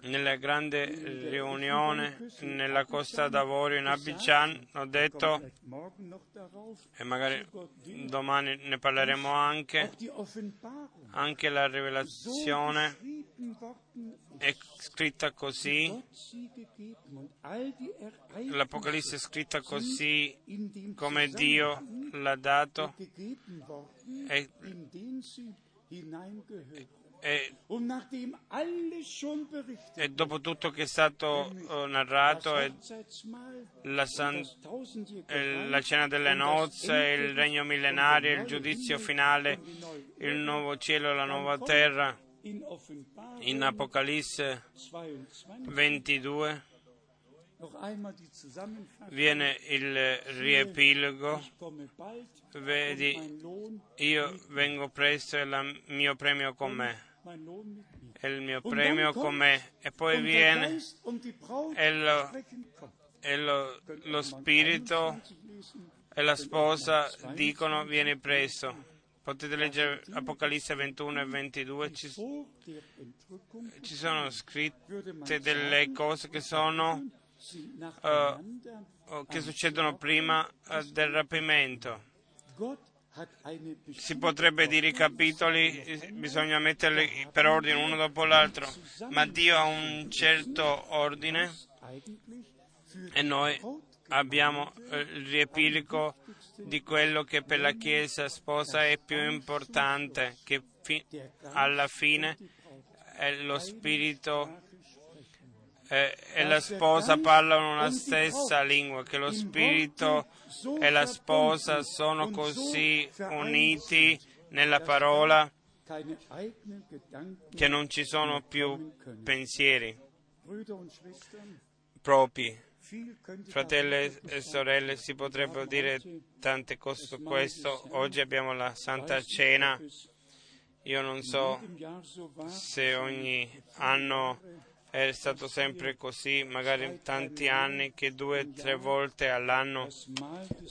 nella grande riunione nella Costa d'Avorio in Abidjan ho detto, e magari domani ne parleremo anche, anche la rivelazione è scritta così, l'Apocalisse è scritta così come Dio l'ha dato e, e, e, dopo tutto che è stato uh, narrato, la, san, e la, cena delle nozze, il regno millenario, il giudizio finale, il nuovo cielo e la nuova terra, in Apocalisse 22 viene il riepilogo, vedi, io vengo presto e il mio premio con me il mio premio con me e poi viene e, lo, e lo, lo spirito e la sposa dicono vieni presto. Potete leggere Apocalisse 21 e 22, ci, ci sono scritte delle cose che sono uh, che succedono prima uh, del rapimento si potrebbe dire i capitoli, bisogna metterli per ordine uno dopo l'altro, ma Dio ha un certo ordine e noi abbiamo eh, il riepilogo di quello che per la Chiesa sposa è più importante, che alla fine e lo Spirito e, e la sposa parlano una stessa lingua, che lo Spirito e la sposa sono così uniti nella parola che non ci sono più pensieri propri. Fratelli e sorelle, si potrebbero dire tante cose su questo. Oggi abbiamo la Santa Cena. Io non so se ogni anno è stato sempre così, magari tanti anni che due o tre volte all'anno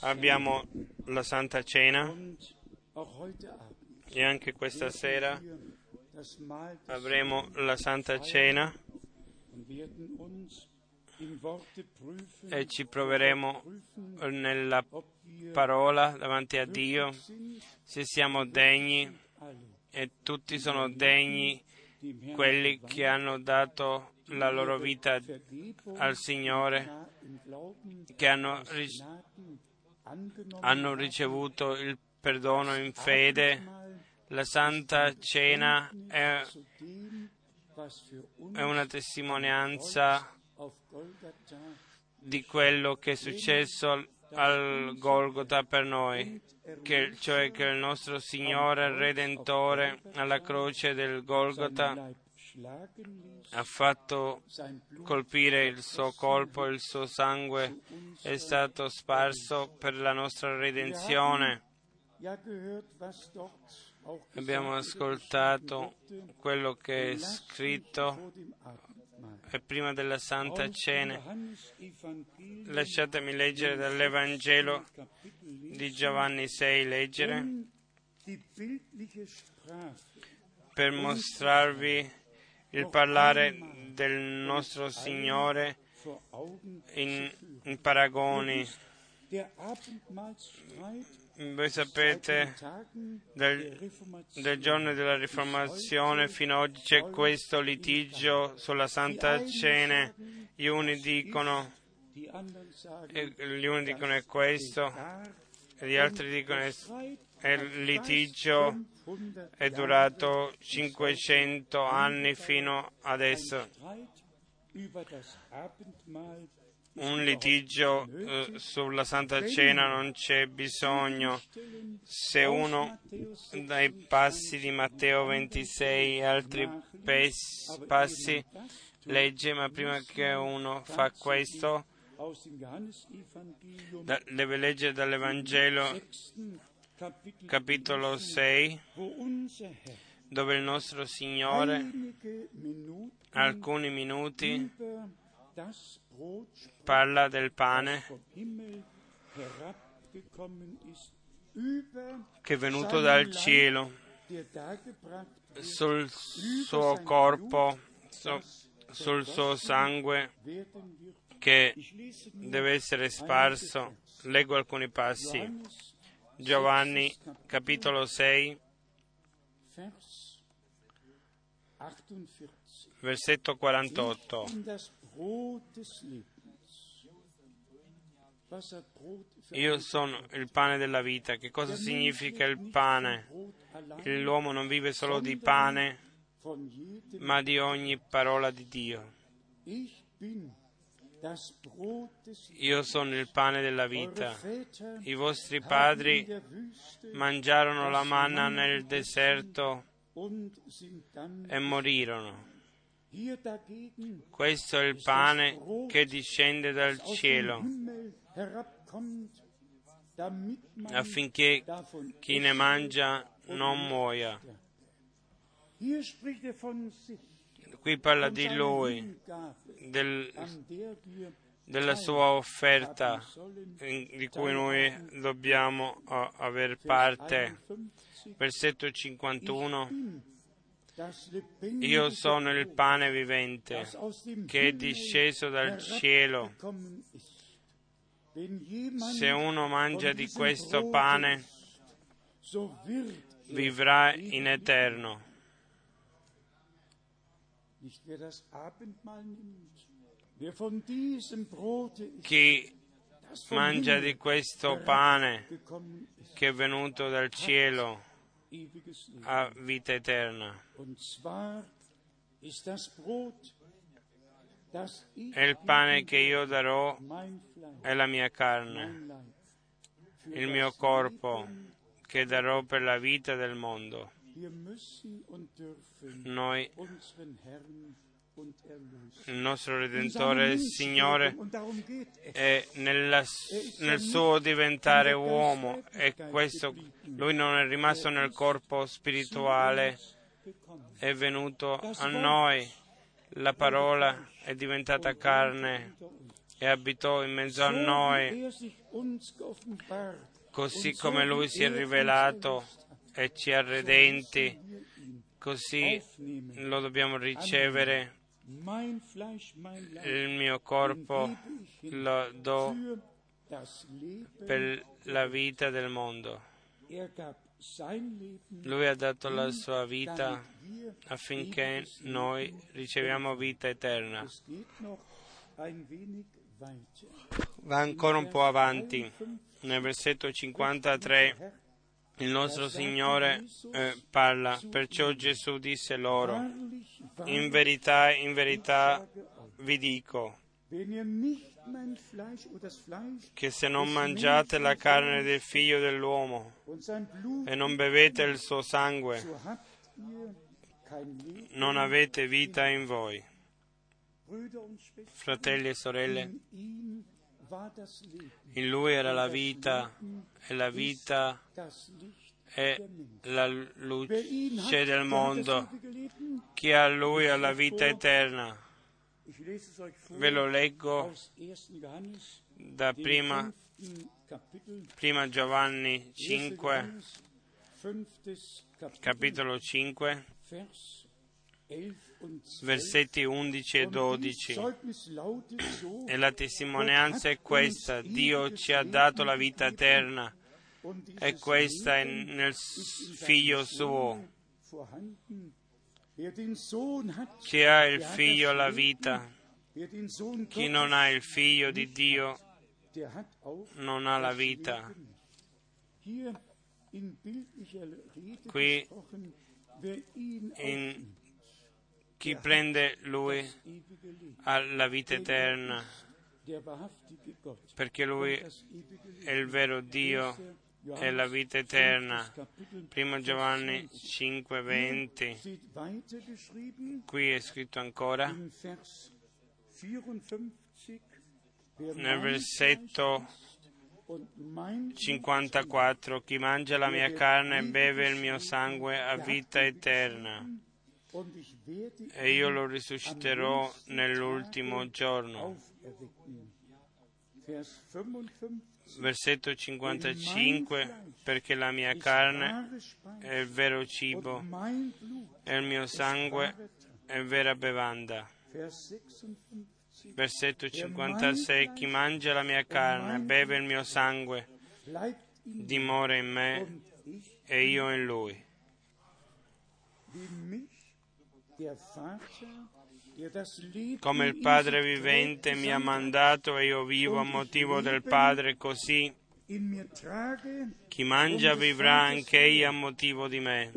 abbiamo la Santa Cena. E anche questa sera avremo la Santa Cena. E ci proveremo nella parola davanti a Dio se siamo degni. E tutti sono degni quelli che hanno dato la loro vita al Signore, che hanno, hanno ricevuto il perdono in fede. La Santa Cena è, è una testimonianza di quello che è successo al Golgota per noi, che, cioè che il nostro Signore Redentore alla croce del Golgota ha fatto colpire il suo colpo, il suo sangue è stato sparso per la nostra redenzione. Abbiamo ascoltato quello che è scritto e prima della Santa Cena. Lasciatemi leggere dall'Evangelo di Giovanni 6, leggere per mostrarvi il parlare del nostro Signore in, in paragoni. Voi sapete, del, del, giorno della Riformazione fino ad oggi c'è questo litigio sulla Santa Cena. Gli uni dicono, gli uni dicono è questo, e gli altri dicono è il litigio è durato 500 anni fino adesso. Un litigio eh, sulla Santa Cena non c'è bisogno. Se uno dai passi di Matteo 26 e altri passi legge, ma prima che uno fa questo, deve leggere dall'Evangelo capitolo 6, dove il nostro Signore alcuni minuti parla del pane che è venuto dal cielo sul suo corpo, sul suo sangue che deve essere sparso. Leggo alcuni passi. Giovanni capitolo 6, versetto 48. Io sono il pane della vita. Che cosa significa il pane? L'uomo non vive solo di pane, ma di ogni parola di Dio. Io sono il pane della vita. I vostri padri mangiarono la manna nel deserto e morirono. Questo è il pane che discende dal cielo affinché chi ne mangia non muoia. Qui parla di lui, del, della sua offerta di cui noi dobbiamo aver parte. Versetto 51. Io sono il pane vivente che è disceso dal cielo. Se uno mangia di questo pane, vivrà in eterno. Chi mangia di questo pane che è venuto dal cielo ha vita eterna. E il pane che io darò è la mia carne, il mio corpo che darò per la vita del mondo. Noi, il nostro Redentore, il Signore, è nella, nel suo diventare uomo e questo, lui non è rimasto nel corpo spirituale, è venuto a noi, la parola è diventata carne e abitò in mezzo a noi, così come lui si è rivelato e ci ha redenti, così lo dobbiamo ricevere. Il mio corpo lo do per la vita del mondo. Lui ha dato la sua vita affinché noi riceviamo vita eterna. Va ancora un po' avanti. Nel versetto 53 il nostro Signore eh, parla, perciò Gesù disse loro, in verità, in verità vi dico che se non mangiate la carne del figlio dell'uomo e non bevete il suo sangue, non avete vita in voi. Fratelli e sorelle, in lui era la vita e la vita è la luce del mondo. Chi ha lui ha la vita eterna. Ve lo leggo da prima, prima Giovanni 5, capitolo 5, versetti 11 e 12. E la testimonianza è questa, Dio ci ha dato la vita eterna e questa è nel figlio suo. Chi ha il figlio la vita, chi non ha il figlio di Dio non ha la vita. Qui in chi prende lui ha la vita eterna, perché lui è il vero Dio e la vita eterna. Primo Giovanni 5:20. Qui è scritto ancora nel versetto 54 chi mangia la mia carne e beve il mio sangue ha vita eterna e io lo risusciterò nell'ultimo giorno. Versetto 55, perché la mia carne è il vero cibo e il mio sangue è vera bevanda. Versetto 56, chi mangia la mia carne, beve il mio sangue, dimora in me e io in lui come il Padre vivente mi ha mandato e io vivo a motivo del Padre, così chi mangia vivrà anche egli a motivo di me.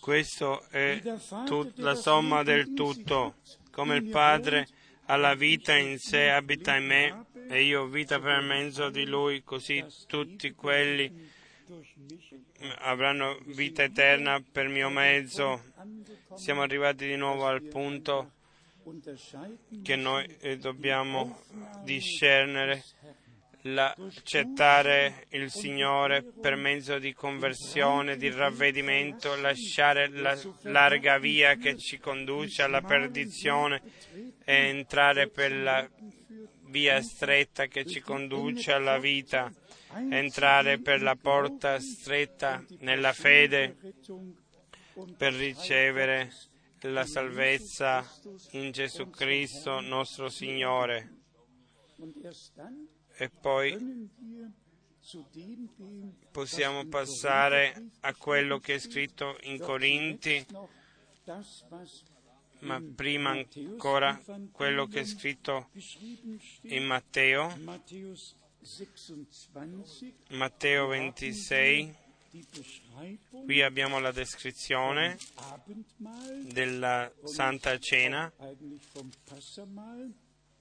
Questo è tut- la somma del tutto. Come il Padre ha la vita in sé, abita in me e io ho vita per mezzo di Lui, così tutti quelli avranno vita eterna per mio mezzo. Siamo arrivati di nuovo al punto che noi dobbiamo discernere l'accettare il Signore per mezzo di conversione, di ravvedimento, lasciare la larga via che ci conduce alla perdizione e entrare per la via stretta che ci conduce alla vita, entrare per la porta stretta nella fede per ricevere la salvezza in Gesù Cristo nostro Signore e poi possiamo passare a quello che è scritto in Corinti, ma prima ancora quello che è scritto in Matteo, Matteo 26, qui abbiamo la descrizione della Santa Cena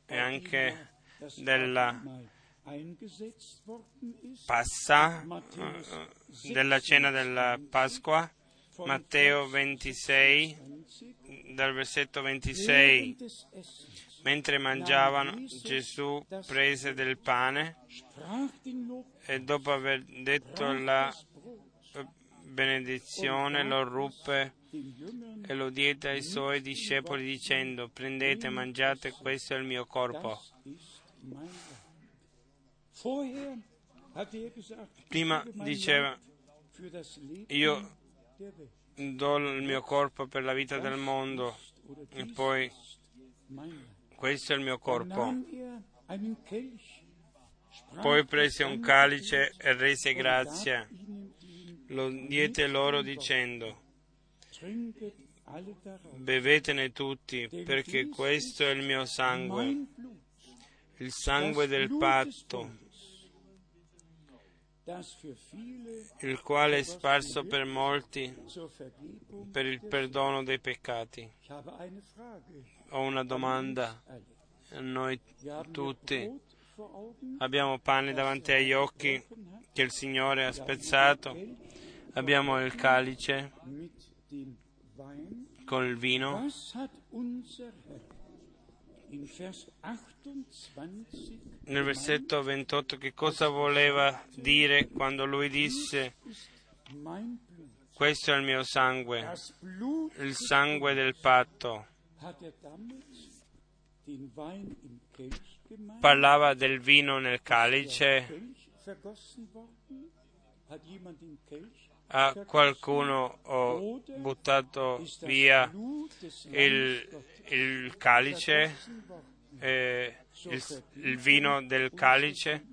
e anche della Passa, eh, della cena della Pasqua, Matteo 26, dal versetto 26. Mentre mangiavano, Gesù prese del pane e dopo aver detto la benedizione lo ruppe e lo diede ai suoi discepoli dicendo prendete mangiate, questo è il mio corpo. Prima diceva io do il mio corpo per la vita del mondo e poi questo è il mio corpo. Poi prese un calice e rese grazia, lo diede loro dicendo, bevetene tutti perché questo è il mio sangue, il sangue del patto il quale è sparso per molti per il perdono dei peccati. Ho una domanda. Noi tutti abbiamo pane davanti agli occhi che il Signore ha spezzato, abbiamo il calice con il vino nel versetto 28 che cosa voleva dire quando lui disse questo è il mio sangue, il sangue del patto. Parlava del vino nel calice. Ha qualcuno ho buttato via il, il calice, eh, il, il vino del calice,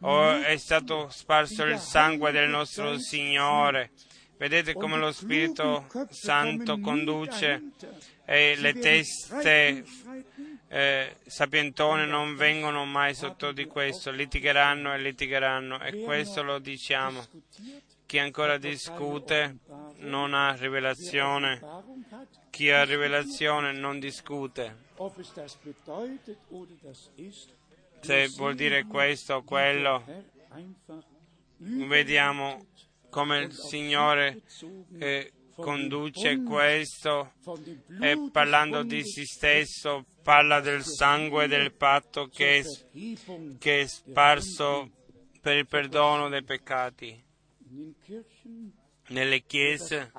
o è stato sparso il sangue del nostro Signore. Vedete come lo Spirito Santo conduce e le teste eh, sapientone non vengono mai sotto di questo, litigheranno e litigheranno e questo lo diciamo. Chi ancora discute non ha rivelazione, chi ha rivelazione non discute. Se vuol dire questo o quello, vediamo come il Signore eh, conduce questo e parlando di se stesso parla del sangue del patto che è, che è sparso per il perdono dei peccati. Nelle chiese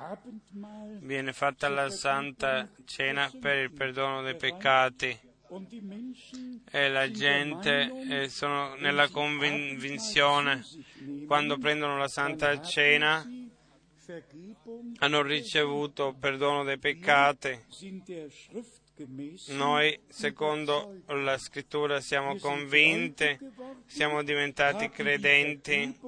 viene fatta la Santa Cena per il perdono dei peccati e la gente eh, sono nella convinzione. Quando prendono la Santa Cena hanno ricevuto perdono dei peccati noi, secondo la scrittura, siamo convinti, siamo diventati credenti,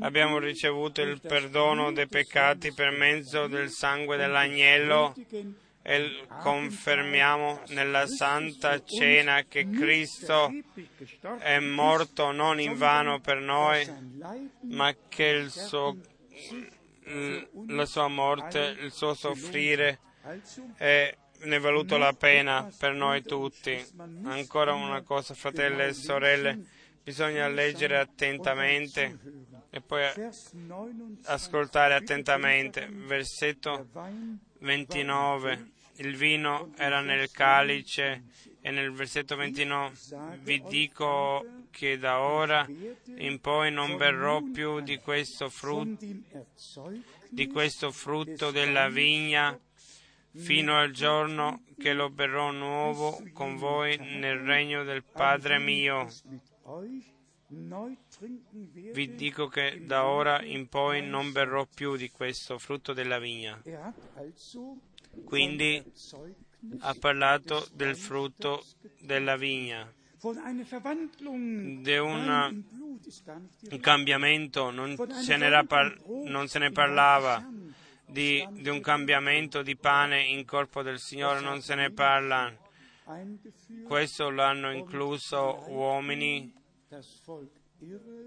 abbiamo ricevuto il perdono dei peccati per mezzo del sangue dell'agnello e confermiamo nella Santa Cena che Cristo è morto non in vano per noi, ma che suo, la sua morte, il suo soffrire è ne è valuto la pena per noi tutti. Ancora una cosa, fratelli e sorelle, bisogna leggere attentamente e poi ascoltare attentamente. Versetto 29. Il vino era nel calice e nel versetto 29 vi dico che da ora in poi non berrò più di questo frutto, di questo frutto della vigna fino al giorno che lo berrò nuovo con voi nel regno del Padre mio. Vi dico che da ora in poi non berrò più di questo frutto della vigna. Quindi ha parlato del frutto della vigna, di un cambiamento, non se, par- non se ne parlava di, di un cambiamento di pane in corpo del Signore non se ne parla. Questo l'hanno incluso uomini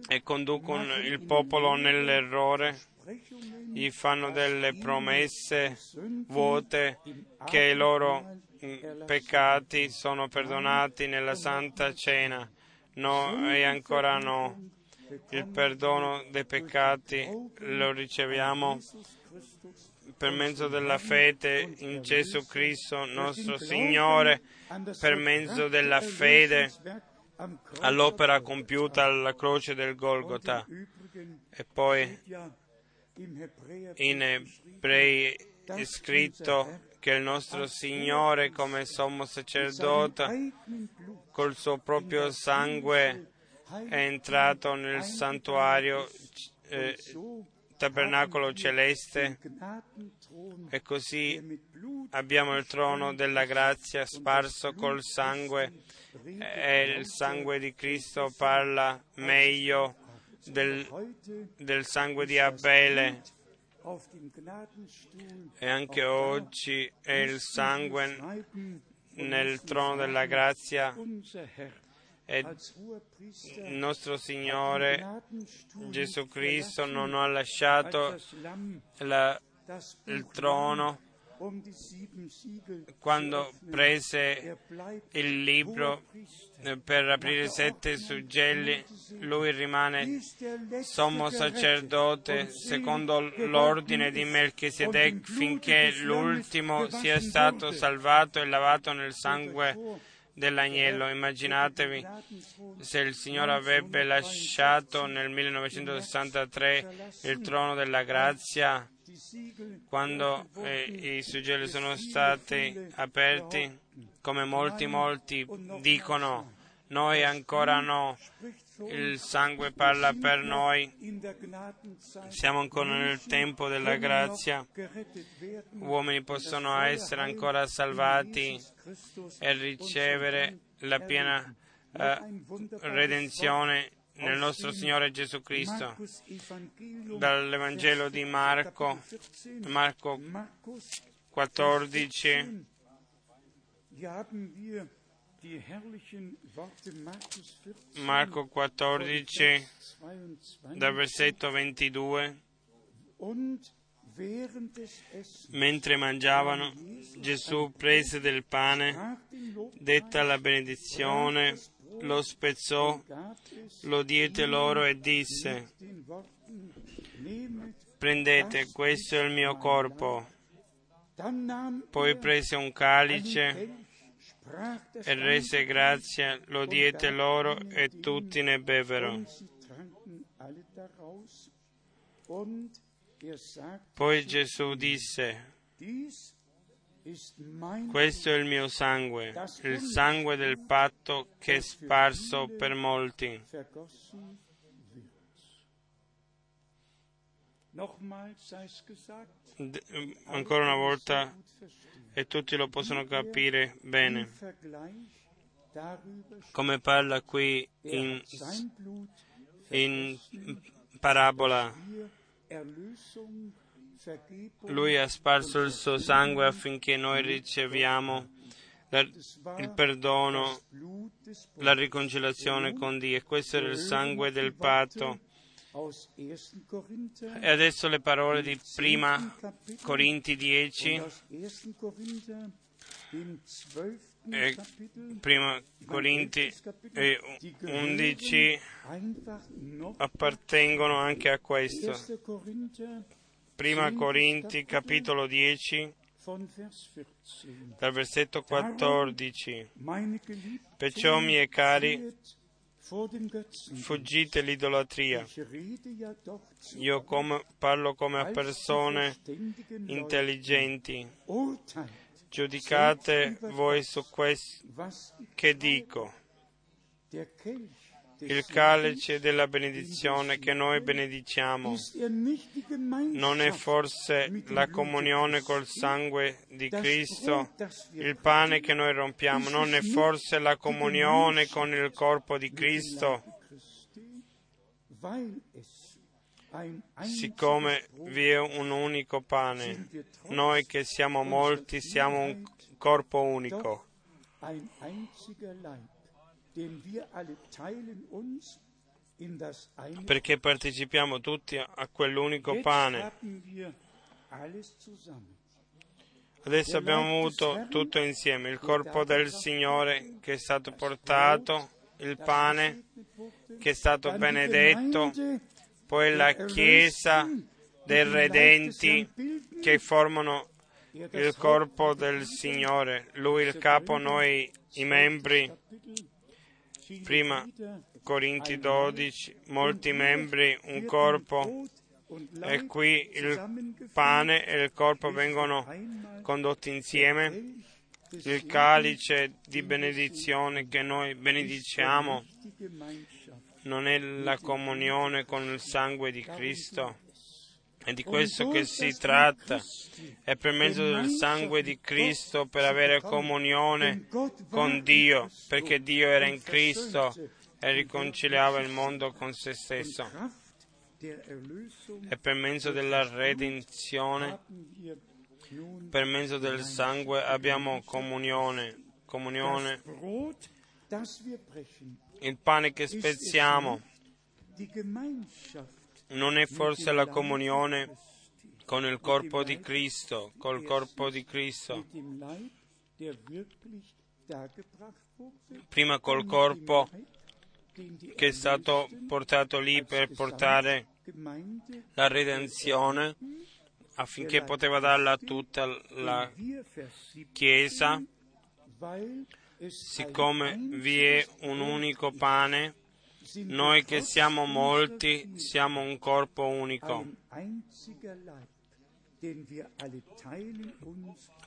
e conducono il popolo nell'errore, gli fanno delle promesse vuote che i loro mm, peccati sono perdonati nella Santa Cena. No, e ancora no. Il perdono dei peccati lo riceviamo per mezzo della fede in Gesù Cristo, nostro Signore, per mezzo della fede all'opera compiuta alla croce del Golgota. E poi in Ebrei è scritto che il nostro Signore come sommo sacerdote col suo proprio sangue è entrato nel santuario eh, tabernacolo celeste. E così abbiamo il trono della grazia sparso col sangue. E il sangue di Cristo parla meglio del, del sangue di Abele. E anche oggi è il sangue nel trono della grazia e il nostro Signore Gesù Cristo non ha lasciato la, il trono quando prese il libro per aprire sette suggelli, lui rimane sommo sacerdote secondo l'ordine di Melchisedec finché l'ultimo sia stato salvato e lavato nel sangue dell'agnello. Immaginatevi se il Signore avrebbe lasciato nel 1963 il trono della grazia quando eh, i suggelli sono stati aperti, come molti, molti dicono, noi ancora no, il sangue parla per noi, siamo ancora nel tempo della grazia, uomini possono essere ancora salvati e ricevere la piena eh, redenzione nel nostro Signore Gesù Cristo. Dall'Evangelo di Marco, Marco 14. Marco 14, dal versetto 22. Mentre mangiavano, Gesù prese del pane, detta la benedizione, lo spezzò, lo diede loro e disse, prendete, questo è il mio corpo. Poi prese un calice e rese grazia, lo diede loro e tutti ne bevvero. Poi Gesù disse, questo è il mio sangue, il sangue del patto che è sparso per molti. Ancora una volta, e tutti lo possono capire bene, come parla qui in, in parabola lui ha sparso il suo sangue affinché noi riceviamo il perdono, la riconciliazione con Dio. E questo era il sangue del patto. E adesso le parole di prima Corinti 10 e prima Corinti 11 appartengono anche a questo. Prima Corinti capitolo 10 dal versetto 14. Perciò, miei cari, fuggite l'idolatria. Io come, parlo come a persone intelligenti. Giudicate voi su questo che dico il calice della benedizione che noi benediciamo non è forse la comunione col sangue di Cristo, il pane che noi rompiamo, non è forse la comunione con il corpo di Cristo? Siccome vi è un unico pane, noi che siamo molti siamo un corpo unico. Perché partecipiamo tutti a quell'unico pane. Adesso abbiamo avuto tutto insieme, il corpo del Signore che è stato portato, il pane che è stato benedetto, poi la Chiesa dei redenti che formano il corpo del Signore, Lui il capo, noi i membri. Prima Corinti 12, molti membri, un corpo, e qui il pane e il corpo vengono condotti insieme. Il calice di benedizione che noi benediciamo non è la comunione con il sangue di Cristo. È di questo che si tratta. È per mezzo del sangue di Cristo per avere comunione con Dio, perché Dio era in Cristo e riconciliava il mondo con se stesso. E per mezzo della redenzione, per mezzo del sangue abbiamo comunione, comunione il pane che spezziamo non è forse la comunione con il corpo di Cristo, col corpo di Cristo. Prima col corpo che è stato portato lì per portare la redenzione affinché poteva darla a tutta la Chiesa siccome vi è un unico pane, noi che siamo molti siamo un corpo unico.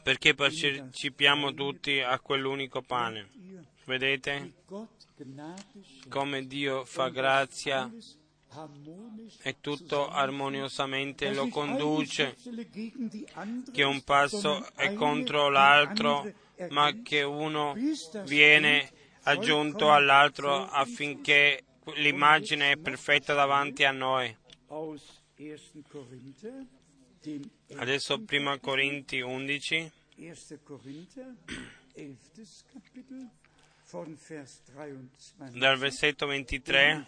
Perché partecipiamo tutti a quell'unico pane. Vedete come Dio fa grazia e tutto armoniosamente lo conduce, che un passo è contro l'altro ma che uno viene aggiunto all'altro affinché l'immagine è perfetta davanti a noi. Adesso prima Corinti 11, dal versetto 23,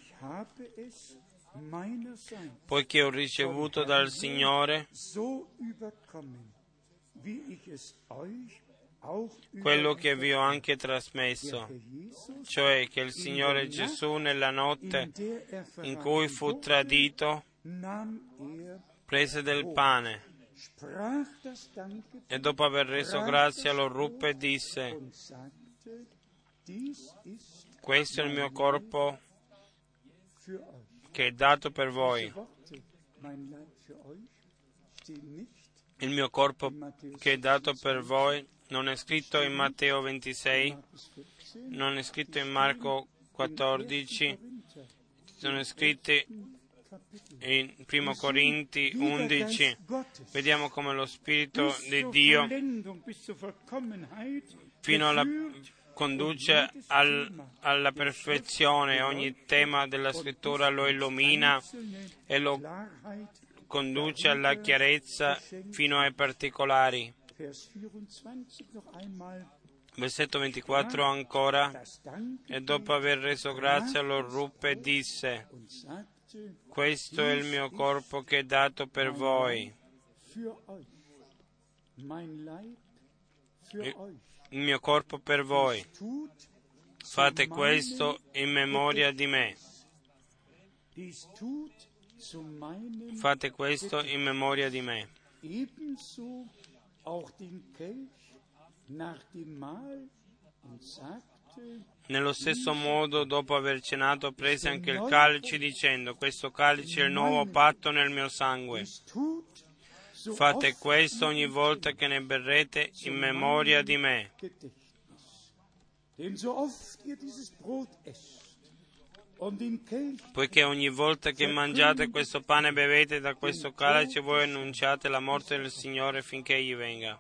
poiché ho ricevuto dal Signore quello che vi ho anche trasmesso, cioè che il Signore Gesù nella notte in cui fu tradito prese del pane e dopo aver reso grazia lo ruppe e disse, questo è il mio corpo che è dato per voi. Il mio corpo che è dato per voi non è scritto in Matteo 26, non è scritto in Marco 14, sono scritti in 1 Corinti 11. Vediamo come lo Spirito di Dio fino alla conduce al, alla perfezione, ogni tema della scrittura lo illumina e lo conduce alla chiarezza fino ai particolari. Versetto 24 ancora, e dopo aver reso grazia lo ruppe e disse, questo è il mio corpo che è dato per voi. Il mio corpo per voi. Fate questo in memoria di me. Fate questo in memoria di me nello stesso modo, dopo aver cenato, prese anche il calice dicendo, questo calice è il nuovo patto nel mio sangue. Fate questo ogni volta che ne berrete in memoria di me. Poiché ogni volta che mangiate questo pane e bevete da questo calice, voi annunciate la morte del Signore finché egli venga.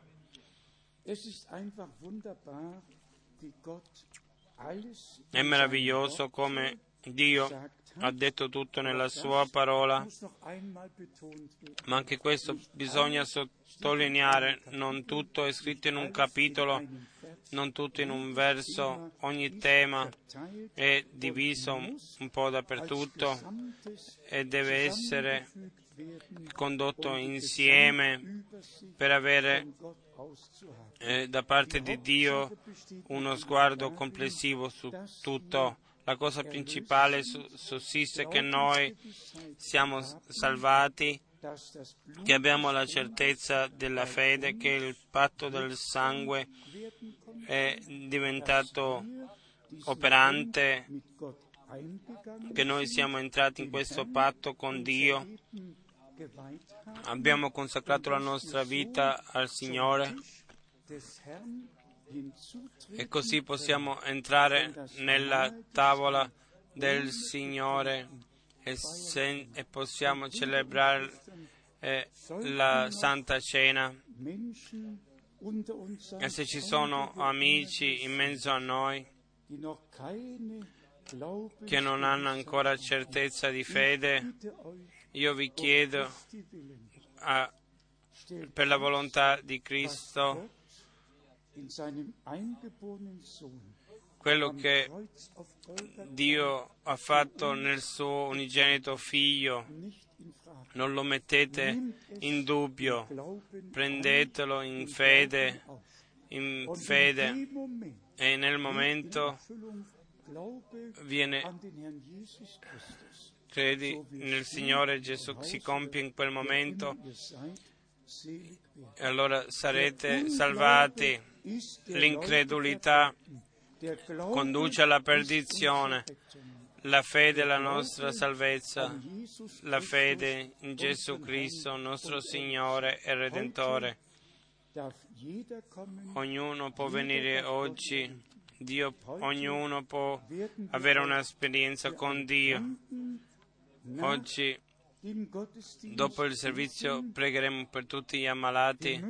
È meraviglioso come Dio ha detto tutto nella sua parola, ma anche questo bisogna sottolineare, non tutto è scritto in un capitolo, non tutto in un verso, ogni tema è diviso un po' dappertutto e deve essere condotto insieme per avere eh, da parte di Dio uno sguardo complessivo su tutto. La cosa principale sussiste che noi siamo salvati, che abbiamo la certezza della fede, che il patto del sangue è diventato operante, che noi siamo entrati in questo patto con Dio. Abbiamo consacrato la nostra vita al Signore e così possiamo entrare nella tavola del Signore e, sen- e possiamo celebrare eh, la Santa Cena. E se ci sono amici in mezzo a noi che non hanno ancora certezza di fede, io vi chiedo a, per la volontà di Cristo quello che Dio ha fatto nel suo unigenito figlio, non lo mettete in dubbio, prendetelo in fede, in fede. e nel momento viene credi nel Signore Gesù si compie in quel momento e allora sarete salvati. L'incredulità conduce alla perdizione. La fede è la nostra salvezza, la fede in Gesù Cristo, nostro Signore e Redentore. Ognuno può venire oggi, Dio, ognuno può avere un'esperienza con Dio. Oggi, dopo il servizio, pregheremo per tutti gli ammalati.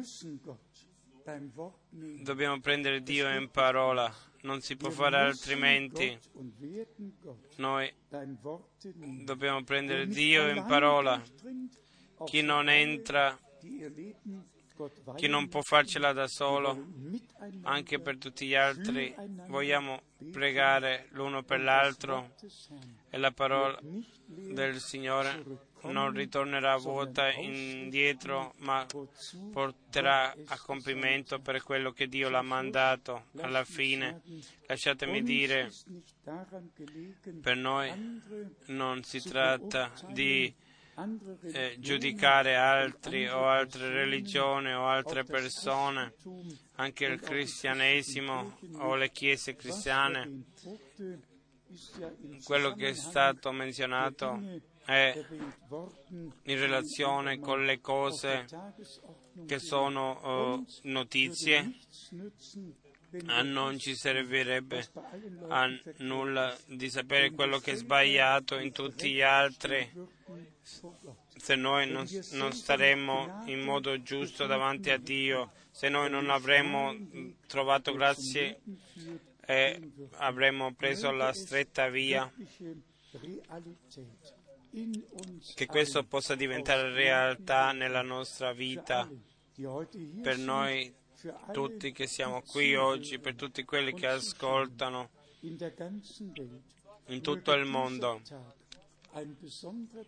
Dobbiamo prendere Dio in parola, non si può fare altrimenti. Noi dobbiamo prendere Dio in parola. Chi non entra, chi non può farcela da solo, anche per tutti gli altri, vogliamo pregare l'uno per l'altro e la parola del Signore non ritornerà vuota indietro, ma porterà a compimento per quello che Dio l'ha mandato. Alla fine, lasciatemi dire, per noi non si tratta di eh, giudicare altri o altre religioni o altre persone, anche il cristianesimo o le chiese cristiane quello che è stato menzionato è in relazione con le cose che sono uh, notizie, a non ci servirebbe a nulla di sapere quello che è sbagliato in tutti gli altri. se noi non, non staremmo in modo giusto davanti a Dio, se noi non avremmo trovato grazie e avremmo preso la stretta via, che questo possa diventare realtà nella nostra vita per noi tutti che siamo qui oggi, per tutti quelli che ascoltano in tutto il mondo.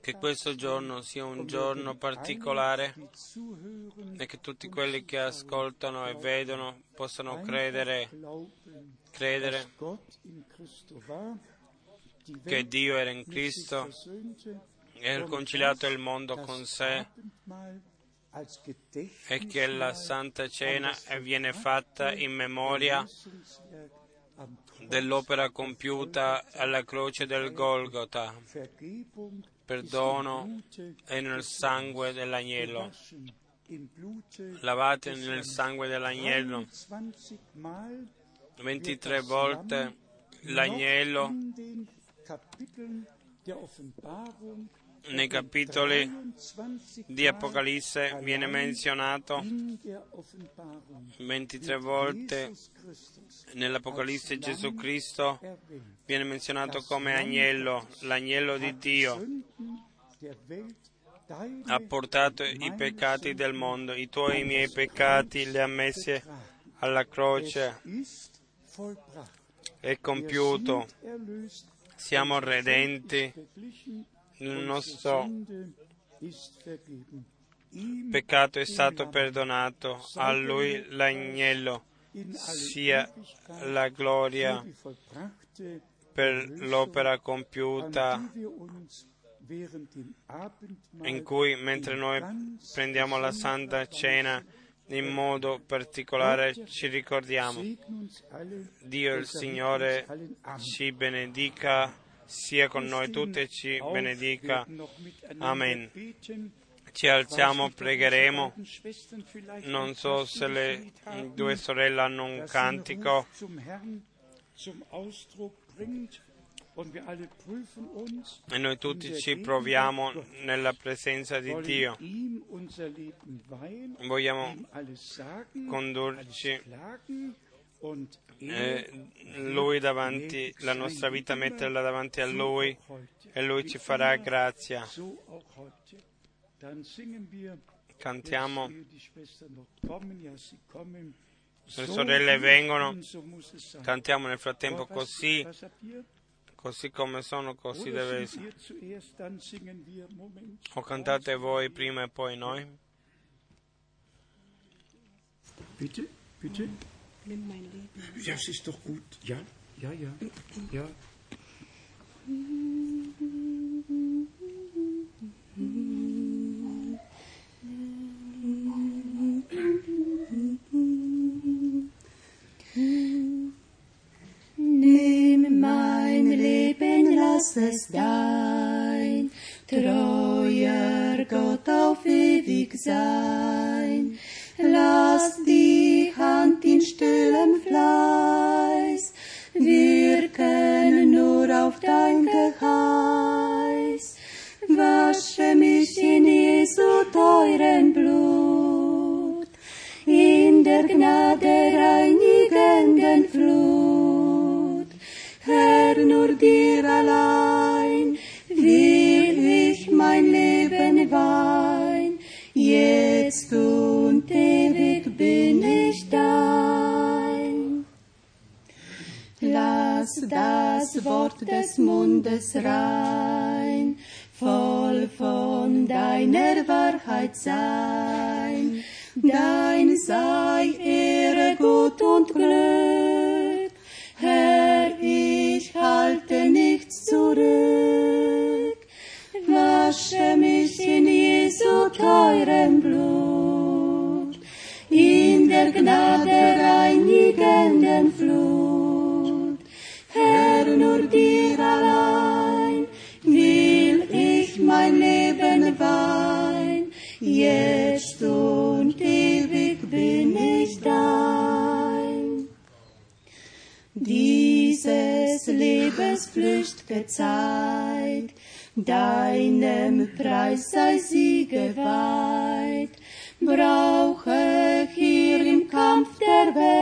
Che questo giorno sia un giorno particolare e che tutti quelli che ascoltano e vedono possano credere credere che Dio era in Cristo e ha riconciliato il mondo con sé e che la Santa Cena viene fatta in memoria dell'opera compiuta alla croce del Golgota, perdono e nel sangue dell'agnello. Lavate nel sangue dell'agnello 23 volte l'agnello nei capitoli di Apocalisse viene menzionato 23 volte nell'Apocalisse Gesù Cristo viene menzionato come agnello, l'agnello di Dio. Ha portato i peccati del mondo, i tuoi e i miei peccati li ha messi alla croce. È compiuto. Siamo redenti il nostro peccato è stato perdonato, a Lui l'agnello sia la gloria per l'opera compiuta in cui mentre noi prendiamo la Santa Cena in modo particolare ci ricordiamo. Dio il Signore ci benedica sia con noi tutti e ci benedica. Amen. Ci alziamo, pregheremo. Non so se le due sorelle hanno un cantico. E noi tutti ci proviamo nella presenza di Dio. Vogliamo condurci eh, Lui davanti, la nostra vita metterla davanti a Lui e Lui ci farà grazia. Cantiamo. Le sorelle vengono, cantiamo nel frattempo così, così come sono, così deve essere. O cantate voi prima e poi noi? Bitte, bitte. Nimm mein Leben. Ja, es ist doch gut. Ja, ja, ja. ja. Nimm mein Leben, lass es dein treuer Gott auf ewig sein. Lass die Hand in stillem Fleiß wirken nur auf dein Geheiß. Wasche mich in Jesu teuren Blut, in der Gnade reinigenden. Herr, nur dir allein will ich mein Leben weihen, jetzt und ewig bin ich dein. Lass das Wort des Mundes rein, voll von deiner Wahrheit sein. Dein sei Ehre, Gut und Glück. Herr, halte nichts zurück. Wasche mich in Jesu teurem Blut, in der Gnade reinigenden Flut. Herr, nur dir allein will ich mein Leben weihen, jetzt und ewig bin ich dein. Dieses Lebens flücht'ge Zeit, deinem Preis sei sie geweiht, brauche hier im Kampf der Welt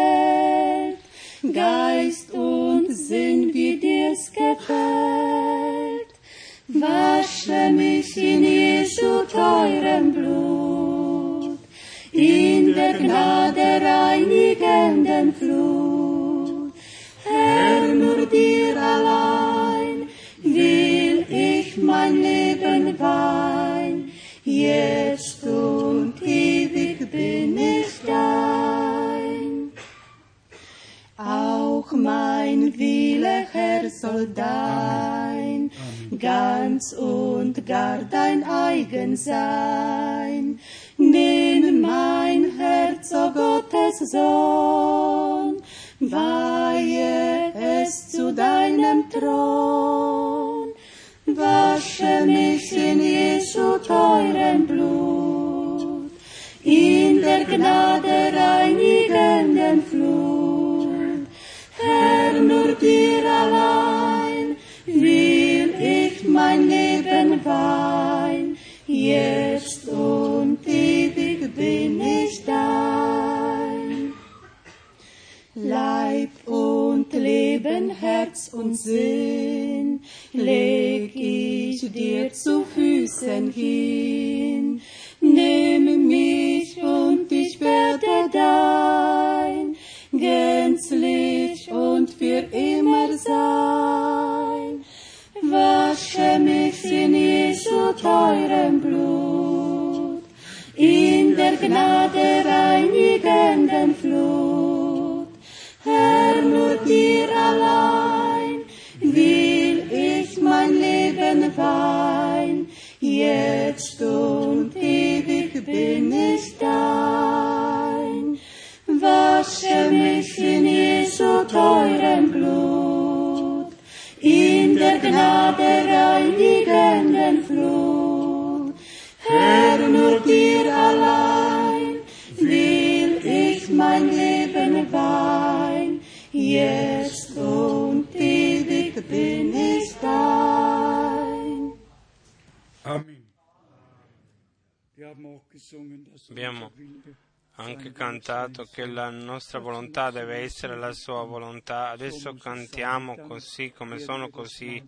cantato che la nostra volontà deve essere la sua volontà. Adesso cantiamo così come sono così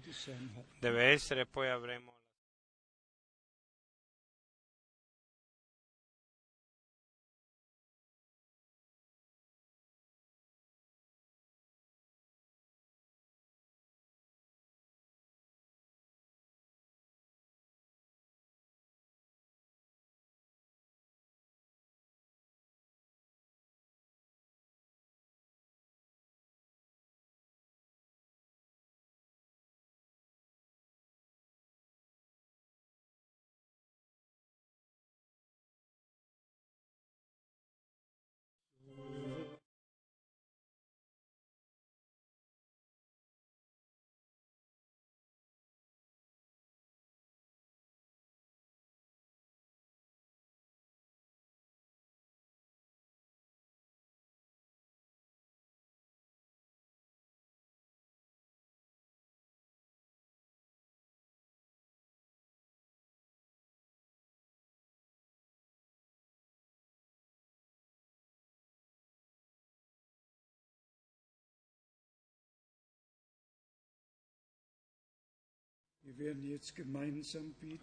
deve essere, poi avremo.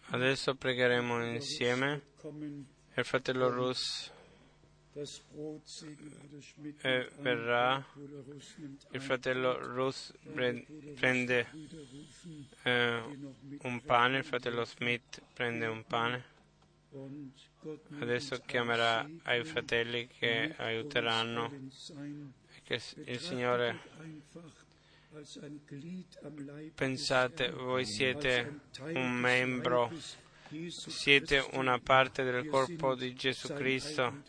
Adesso pregheremo insieme. Il fratello Rus eh, verrà. Il fratello Rus pre- prende eh, un pane, il fratello Smith prende un pane. Adesso chiamerà ai fratelli che aiuteranno e che il Signore Pensate, voi siete un membro, siete una parte del corpo di Gesù Cristo,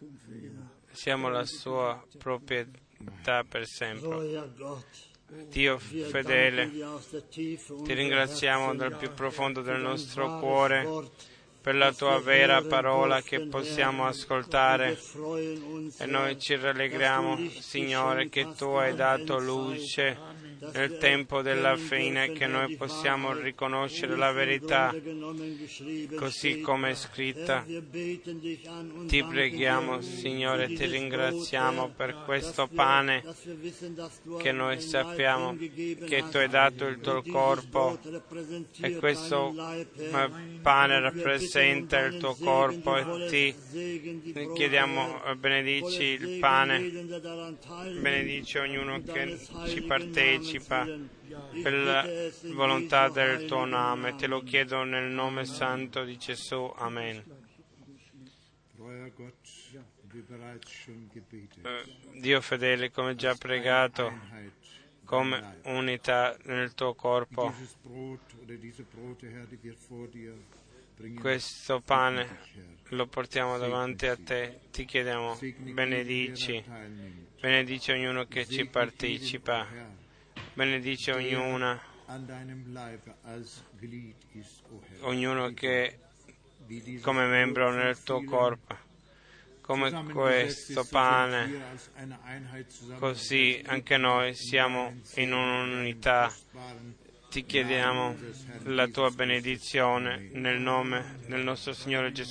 siamo la sua proprietà per sempre. Dio fedele, ti ringraziamo dal più profondo del nostro cuore per la tua vera parola che possiamo ascoltare. e noi ci rallegriamo, Signore, che tu hai dato luce nel tempo della fine, che noi possiamo riconoscere la verità così come è scritta. Ti preghiamo, Signore, ti ringraziamo per questo pane che noi sappiamo che tu hai dato il tuo corpo e questo eh, pane rappresenta il tuo corpo e ti chiediamo, eh, benedici il pane, benedici ognuno che ci heiligen partecipa per la volontà del tuo nome. Te lo chiedo nel nome santo di Gesù. Amen. Eh, Dio fedele, come già pregato, come unità nel tuo corpo, questo pane lo portiamo davanti a te. Ti chiediamo, benedici, benedici ognuno che ci partecipa, Herr, benedici ognuna, ognuno che come membro nel tuo corpo, come questo pane, così anche noi siamo in un'unità. Ti chiediamo la tua benedizione nel nome del nostro Signore Gesù